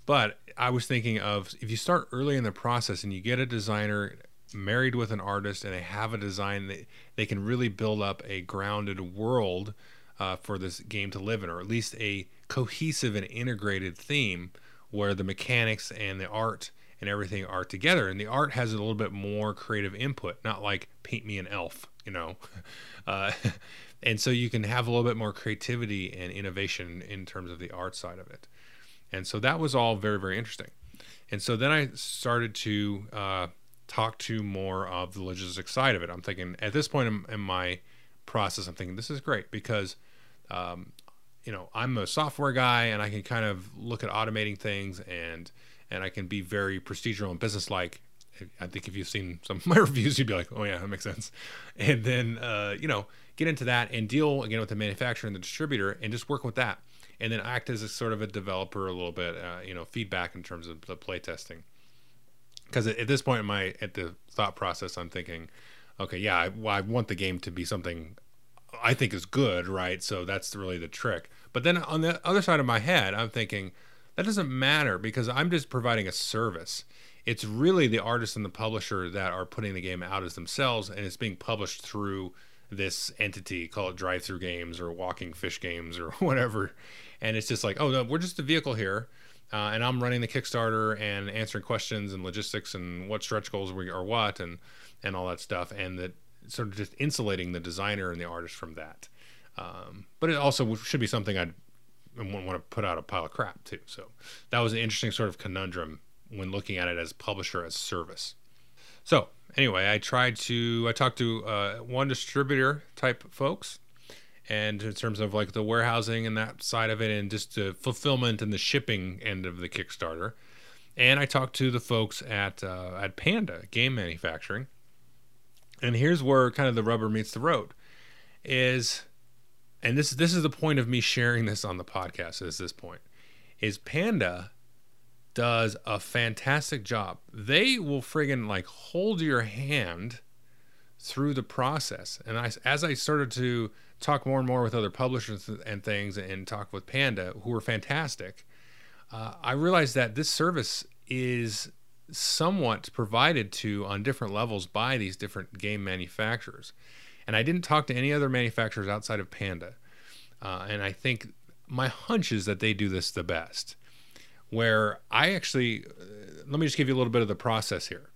but i was thinking of if you start early in the process and you get a designer married with an artist and they have a design that they can really build up a grounded world uh, for this game to live in, or at least a cohesive and integrated theme where the mechanics and the art and everything are together. And the art has a little bit more creative input, not like paint me an elf, you know. Uh, and so you can have a little bit more creativity and innovation in terms of the art side of it. And so that was all very, very interesting. And so then I started to uh, talk to more of the logistics side of it. I'm thinking at this point in, in my process, I'm thinking this is great because, um, you know, I'm a software guy and I can kind of look at automating things and and I can be very procedural and business like I think if you've seen some of my reviews, you'd be like, oh yeah, that makes sense. And then uh, you know get into that and deal again with the manufacturer and the distributor and just work with that. And then act as a sort of a developer a little bit, uh, you know, feedback in terms of the play testing because at this point in my at the thought process, I'm thinking, okay, yeah, I, well, I want the game to be something I think is good, right? So that's really the trick. But then on the other side of my head, I'm thinking that doesn't matter because I'm just providing a service. It's really the artist and the publisher that are putting the game out as themselves, and it's being published through this entity, call it Drive Through Games or Walking Fish Games or whatever. And it's just like, oh no, we're just a vehicle here uh, and I'm running the Kickstarter and answering questions and logistics and what stretch goals we are what and and all that stuff, and that sort of just insulating the designer and the artist from that. Um, but it also should be something I'd want to put out a pile of crap too. So that was an interesting sort of conundrum when looking at it as publisher as service. So anyway, I tried to I talked to uh, one distributor type folks and in terms of like the warehousing and that side of it and just the fulfillment and the shipping end of the Kickstarter. And I talked to the folks at uh, at Panda Game Manufacturing. And here's where kind of the rubber meets the road is and this this is the point of me sharing this on the podcast is this point is Panda does a fantastic job. They will friggin' like hold your hand through the process. And I, as I started to talk more and more with other publishers and things and talk with Panda, who are fantastic, uh, I realized that this service is somewhat provided to on different levels by these different game manufacturers. And I didn't talk to any other manufacturers outside of Panda. Uh, and I think my hunch is that they do this the best. Where I actually, uh, let me just give you a little bit of the process here.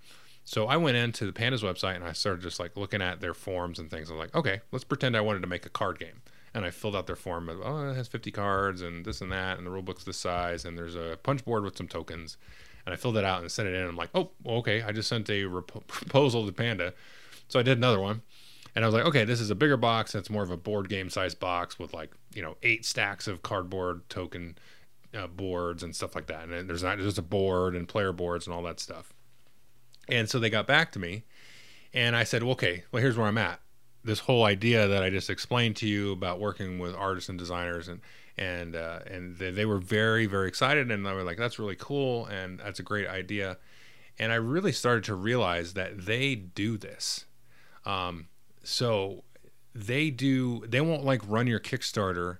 So I went into the Panda's website and I started just like looking at their forms and things. I'm like, okay, let's pretend I wanted to make a card game. And I filled out their form oh, it has 50 cards and this and that, and the rule book's this size, and there's a punch board with some tokens. and I filled it out and sent it in. I'm like, oh, okay, I just sent a rep- proposal to Panda, so I did another one, and I was like, okay, this is a bigger box. It's more of a board game size box with like you know eight stacks of cardboard token uh, boards and stuff like that. And there's not just a board and player boards and all that stuff. And so they got back to me, and I said, well, okay, well here's where I'm at. This whole idea that I just explained to you about working with artists and designers and and uh, and they, they were very very excited and they were like that's really cool and that's a great idea and i really started to realize that they do this um, so they do they won't like run your kickstarter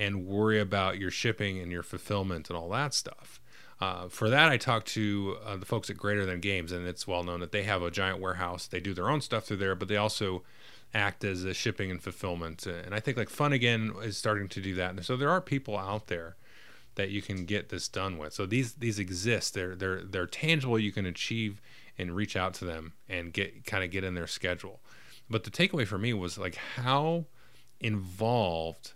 and worry about your shipping and your fulfillment and all that stuff uh, for that i talked to uh, the folks at greater than games and it's well known that they have a giant warehouse they do their own stuff through there but they also act as a shipping and fulfillment. And I think like Fun Again is starting to do that. And so there are people out there that you can get this done with. So these these exist. They're they're they're tangible. You can achieve and reach out to them and get kind of get in their schedule. But the takeaway for me was like how involved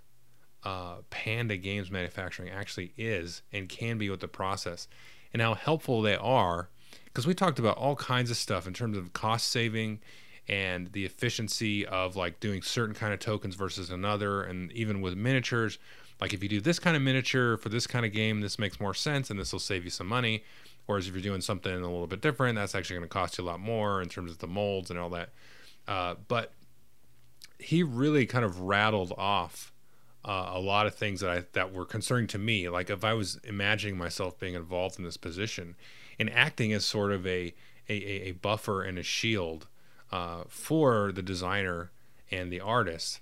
uh, Panda Games manufacturing actually is and can be with the process, and how helpful they are. Because we talked about all kinds of stuff in terms of cost saving and the efficiency of like doing certain kind of tokens versus another and even with miniatures. Like if you do this kind of miniature for this kind of game this makes more sense and this will save you some money. Whereas if you're doing something a little bit different that's actually going to cost you a lot more in terms of the molds and all that. Uh, but he really kind of rattled off uh, a lot of things that I that were concerning to me. Like if I was imagining myself being involved in this position and acting as sort of a a, a buffer and a shield uh, for the designer and the artist.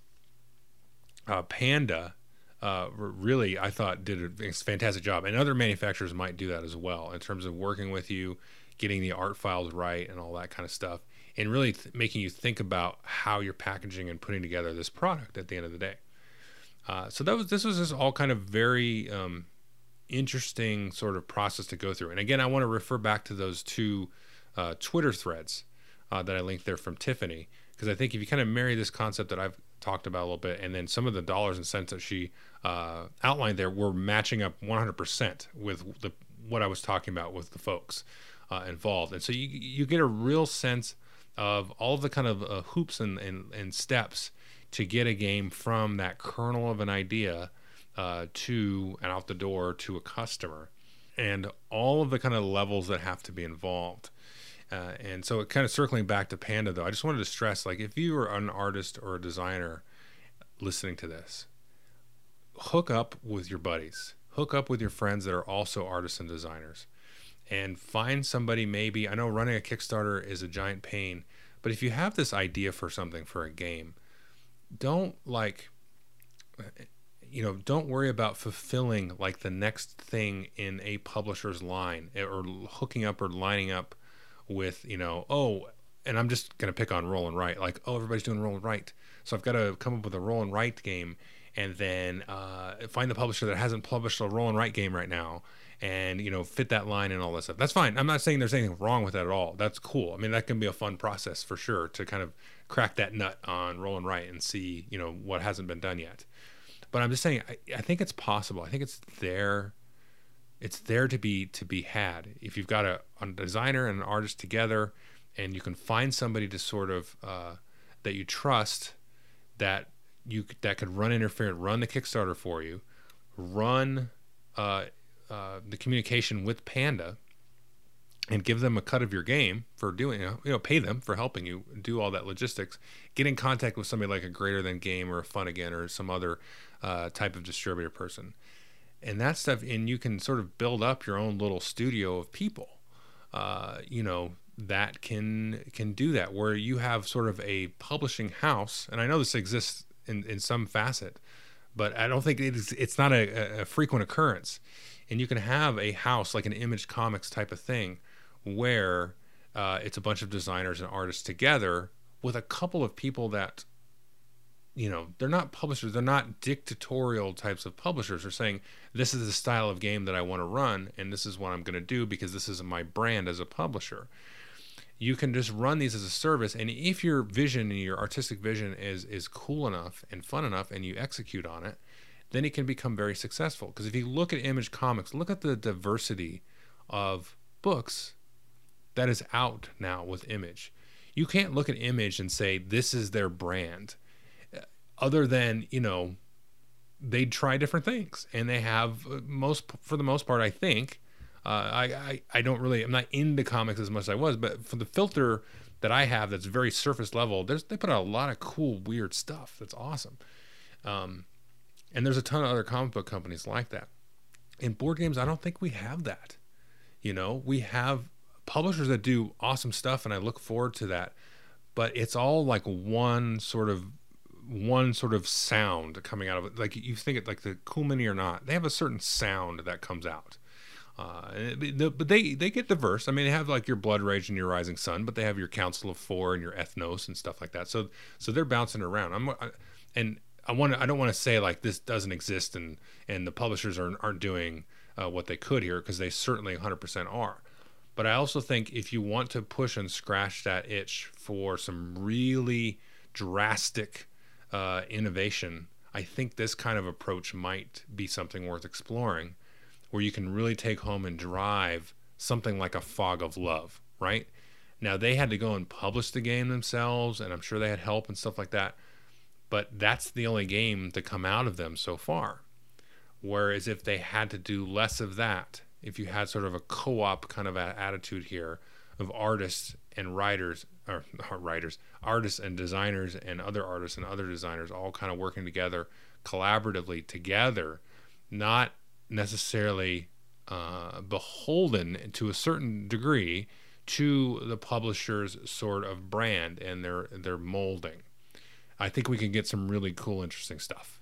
Uh, Panda uh, really, I thought, did a fantastic job, and other manufacturers might do that as well in terms of working with you, getting the art files right, and all that kind of stuff, and really th- making you think about how you're packaging and putting together this product at the end of the day. Uh, so that was this was just all kind of very um, interesting sort of process to go through. And again, I want to refer back to those two uh, Twitter threads uh, that I linked there from Tiffany because I think if you kind of marry this concept that I've talked about a little bit and then some of the dollars and cents that she uh, outlined there were matching up 100% with the what I was talking about with the folks uh, involved, and so you you get a real sense of all of the kind of hoops and, and, and steps to get a game from that kernel of an idea uh, to and out the door to a customer, and all of the kind of levels that have to be involved. Uh, and so, it kind of circling back to Panda, though, I just wanted to stress like, if you are an artist or a designer listening to this, hook up with your buddies, hook up with your friends that are also artists and designers, and find somebody maybe. I know running a Kickstarter is a giant pain, but if you have this idea for something for a game, don't like you know don't worry about fulfilling like the next thing in a publisher's line or hooking up or lining up with you know oh and i'm just to pick on roll and write like oh everybody's doing roll and write. So i've got to come up with a roll and write game and then uh, find the publisher that hasn't published a roll and write game right now and you know fit that line and all that stuff. That's fine. I'm not saying there's anything wrong with that at all. That's cool. I mean that can be a fun process for sure to kind of crack that nut on roll and write and see you know what hasn't been done yet. But i'm just saying I, I think it's possible. I think it's there it's there to be to be had. If you've got a, a designer and an artist together and you can find somebody to sort of uh, that you trust that you that could run interference run the kickstarter for you run uh, uh, the communication with panda and give them a cut of your game for doing you know, you know pay them for helping you do all that logistics get in contact with somebody like a greater than game or a fun again or some other uh, type of distributor person. And that stuff and you can sort of build up your own little studio of people uh, you know that can can do that where you have sort of a publishing house and i know this exists in, in some facet but i don't think it's it's not a, a frequent occurrence and you can have a house like an image comics type of thing where uh, it's a bunch of designers and artists together with a couple of people that you know they're not publishers they're not dictatorial types of publishers. They're saying this is the style of game that i want to run and this is what i'm going to do because this is my brand as a publisher. You can just run these as a service and if your vision and your artistic vision is is cool enough and fun enough and you execute on it then it can become very successful. Because if you look at image comics look at the diversity of books that is out now with Image. You can't look at Image and say this is their brand, other than you know they try different things. And they have uh, most for the most part I think uh, I, I I don't really I'm not into comics as much as I was but for the filter that I have that's very surface level there's they put out a lot of cool weird stuff. That's awesome. Um, and there's a ton of other comic book companies like that in board games I don't think we have that you know we have publishers that do awesome stuff and I look forward to that but it's all like one sort of one sort of sound coming out of it. Like you think it like the Cool Mini or not, they have a certain sound that comes out. Uh, but they they get diverse. I mean, they have like your Blood Rage and your Rising Sun, but they have your Council of Four and your Ethnos and stuff like that. So so they're bouncing around. I'm I, and I want I don't want to say like this doesn't exist and and the publishers aren't aren't doing uh, what they could here because they certainly 100% are. But I also think if you want to push and scratch that itch for some really drastic uh, innovation, I think this kind of approach might be something worth exploring, where you can really take home and drive something like a fog of love, right? Now they had to go and publish the game themselves, and I'm sure they had help and stuff like that. But that's the only game to come out of them so far. Whereas if they had to do less of that, if you had sort of a co-op kind of attitude here of artists and writers or writers, artists and designers and other artists and other designers all kind of working together collaboratively together, not necessarily uh, beholden to a certain degree to the publisher's sort of brand and their their molding. I think we can get some really cool, interesting stuff.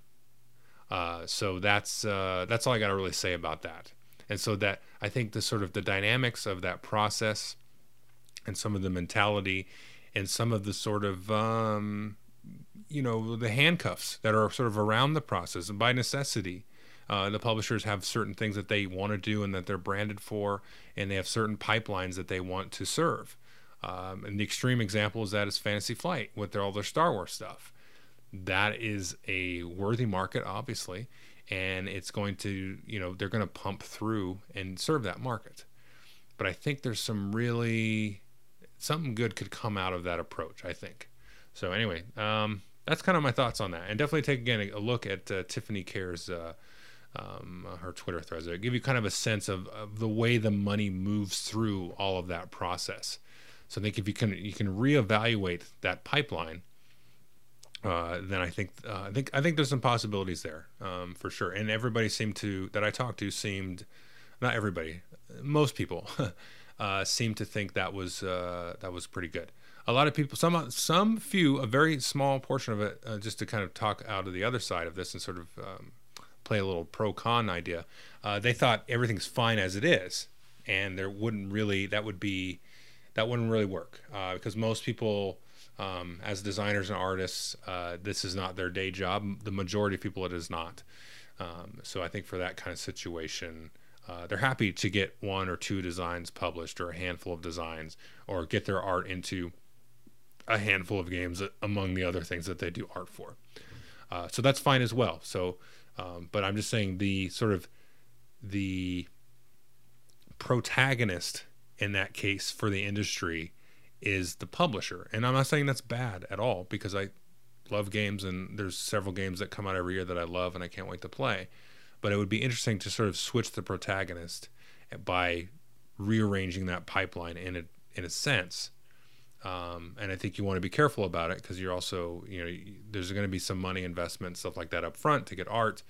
Uh, so that's uh, that's all I got to really say about that. And so that I think the sort of the dynamics of that process and some of the mentality and some of the sort of um, you know the handcuffs that are sort of around the process and by necessity uh, the publishers have certain things that they want to do and that they're branded for and they have certain pipelines that they want to serve um, and the extreme example is that is fantasy flight with their, all their star wars stuff that is a worthy market obviously and it's going to you know they're going to pump through and serve that market but i think there's some really something good could come out of that approach. I think. So anyway, um, that's kind of my thoughts on that, and definitely take again a look at uh, Tiffany Caires'. Uh, um, her Twitter threads. It'll give you kind of a sense of, of the way the money moves through all of that process. So I think if you can you can reevaluate that pipeline, uh, then I think uh, I think I think there's some possibilities there um, for sure. And everybody seemed to that I talked to seemed not everybody, most people uh, seemed to think that was uh, that was pretty good. A lot of people, some some few, a very small portion of it, uh, just to kind of talk out of the other side of this and sort of um, play a little pro con idea. Uh, they thought everything's fine as it is, and there wouldn't really that would be that wouldn't really work uh, because most people. Um, as designers and artists, uh, this is not their day job. The majority of people, it is not. Um, so I think for that kind of situation, uh, they're happy to get one or two designs published or a handful of designs or get their art into a handful of games among the other things that they do art for. Uh, so that's fine as well. So, um, but I'm just saying the sort of the protagonist in that case for the industry is the publisher. And I'm not saying that's bad at all because I love games and there's several games that come out every year that I love and I can't wait to play but it would be interesting to sort of switch the protagonist by rearranging that pipeline in a in a sense. Um, and I think you want to be careful about it because you're also, you know, there's going to be some money investment stuff like that up front to get art,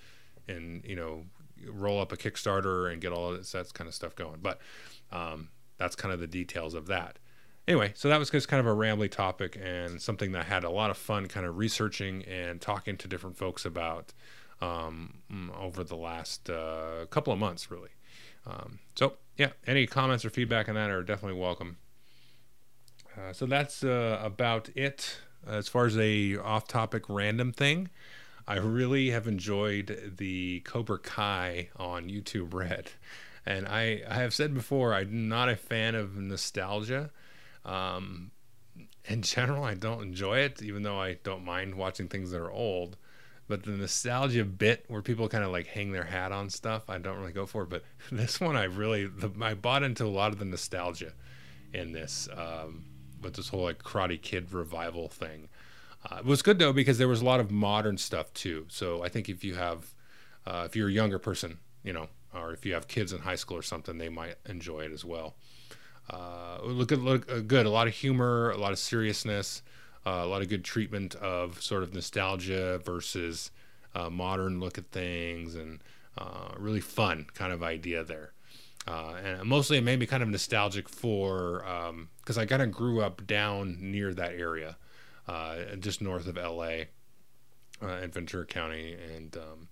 and you know, roll up a Kickstarter and get all of this, that kind of stuff going. But um, that's kind of the details of that. Anyway, so that was just kind of a rambly topic and something that I had a lot of fun kind of researching and talking to different folks about um, over the last uh, couple of months, really. Um, so, yeah, any comments or feedback on that are definitely welcome. Uh, so that's uh, about it as far as a off-topic random thing. I really have enjoyed the Cobra Kai on YouTube Red, and I, I have said before I'm not a fan of nostalgia. Um, in general, I don't enjoy it, even though I don't mind watching things that are old but the nostalgia bit where people kind of like hang their hat on stuff, I don't really go for. But this one, I really the, I bought into a lot of the nostalgia in this, um, with this whole like Karate Kid revival thing. Uh, it was good though because there was a lot of modern stuff too. So I think if you have, uh, if you're a younger person, you know, or if you have kids in high school or something, they might enjoy it as well. Uh, look look uh, good, a lot of humor, a lot of seriousness, uh, a lot of good treatment of sort of nostalgia versus uh, modern look at things, and really fun kind of idea there. and mostly it made me kind of nostalgic for because um, I kind of grew up down near that area uh, just north of LA uh, in Ventura County, and um,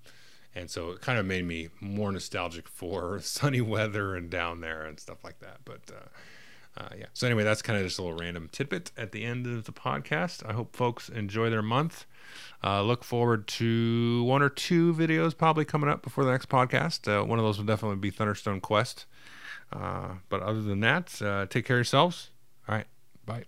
and so it kind of made me more nostalgic for sunny weather and down there and stuff like that. But uh, uh, yeah, so anyway, that's kind of just a little random tidbit at the end of the podcast. I hope folks enjoy their month. Uh, look forward to one or two videos probably coming up before the next podcast. Uh, one of those will definitely be Thunderstone Quest. Uh, but other than that, uh, take care of yourselves. All right, bye.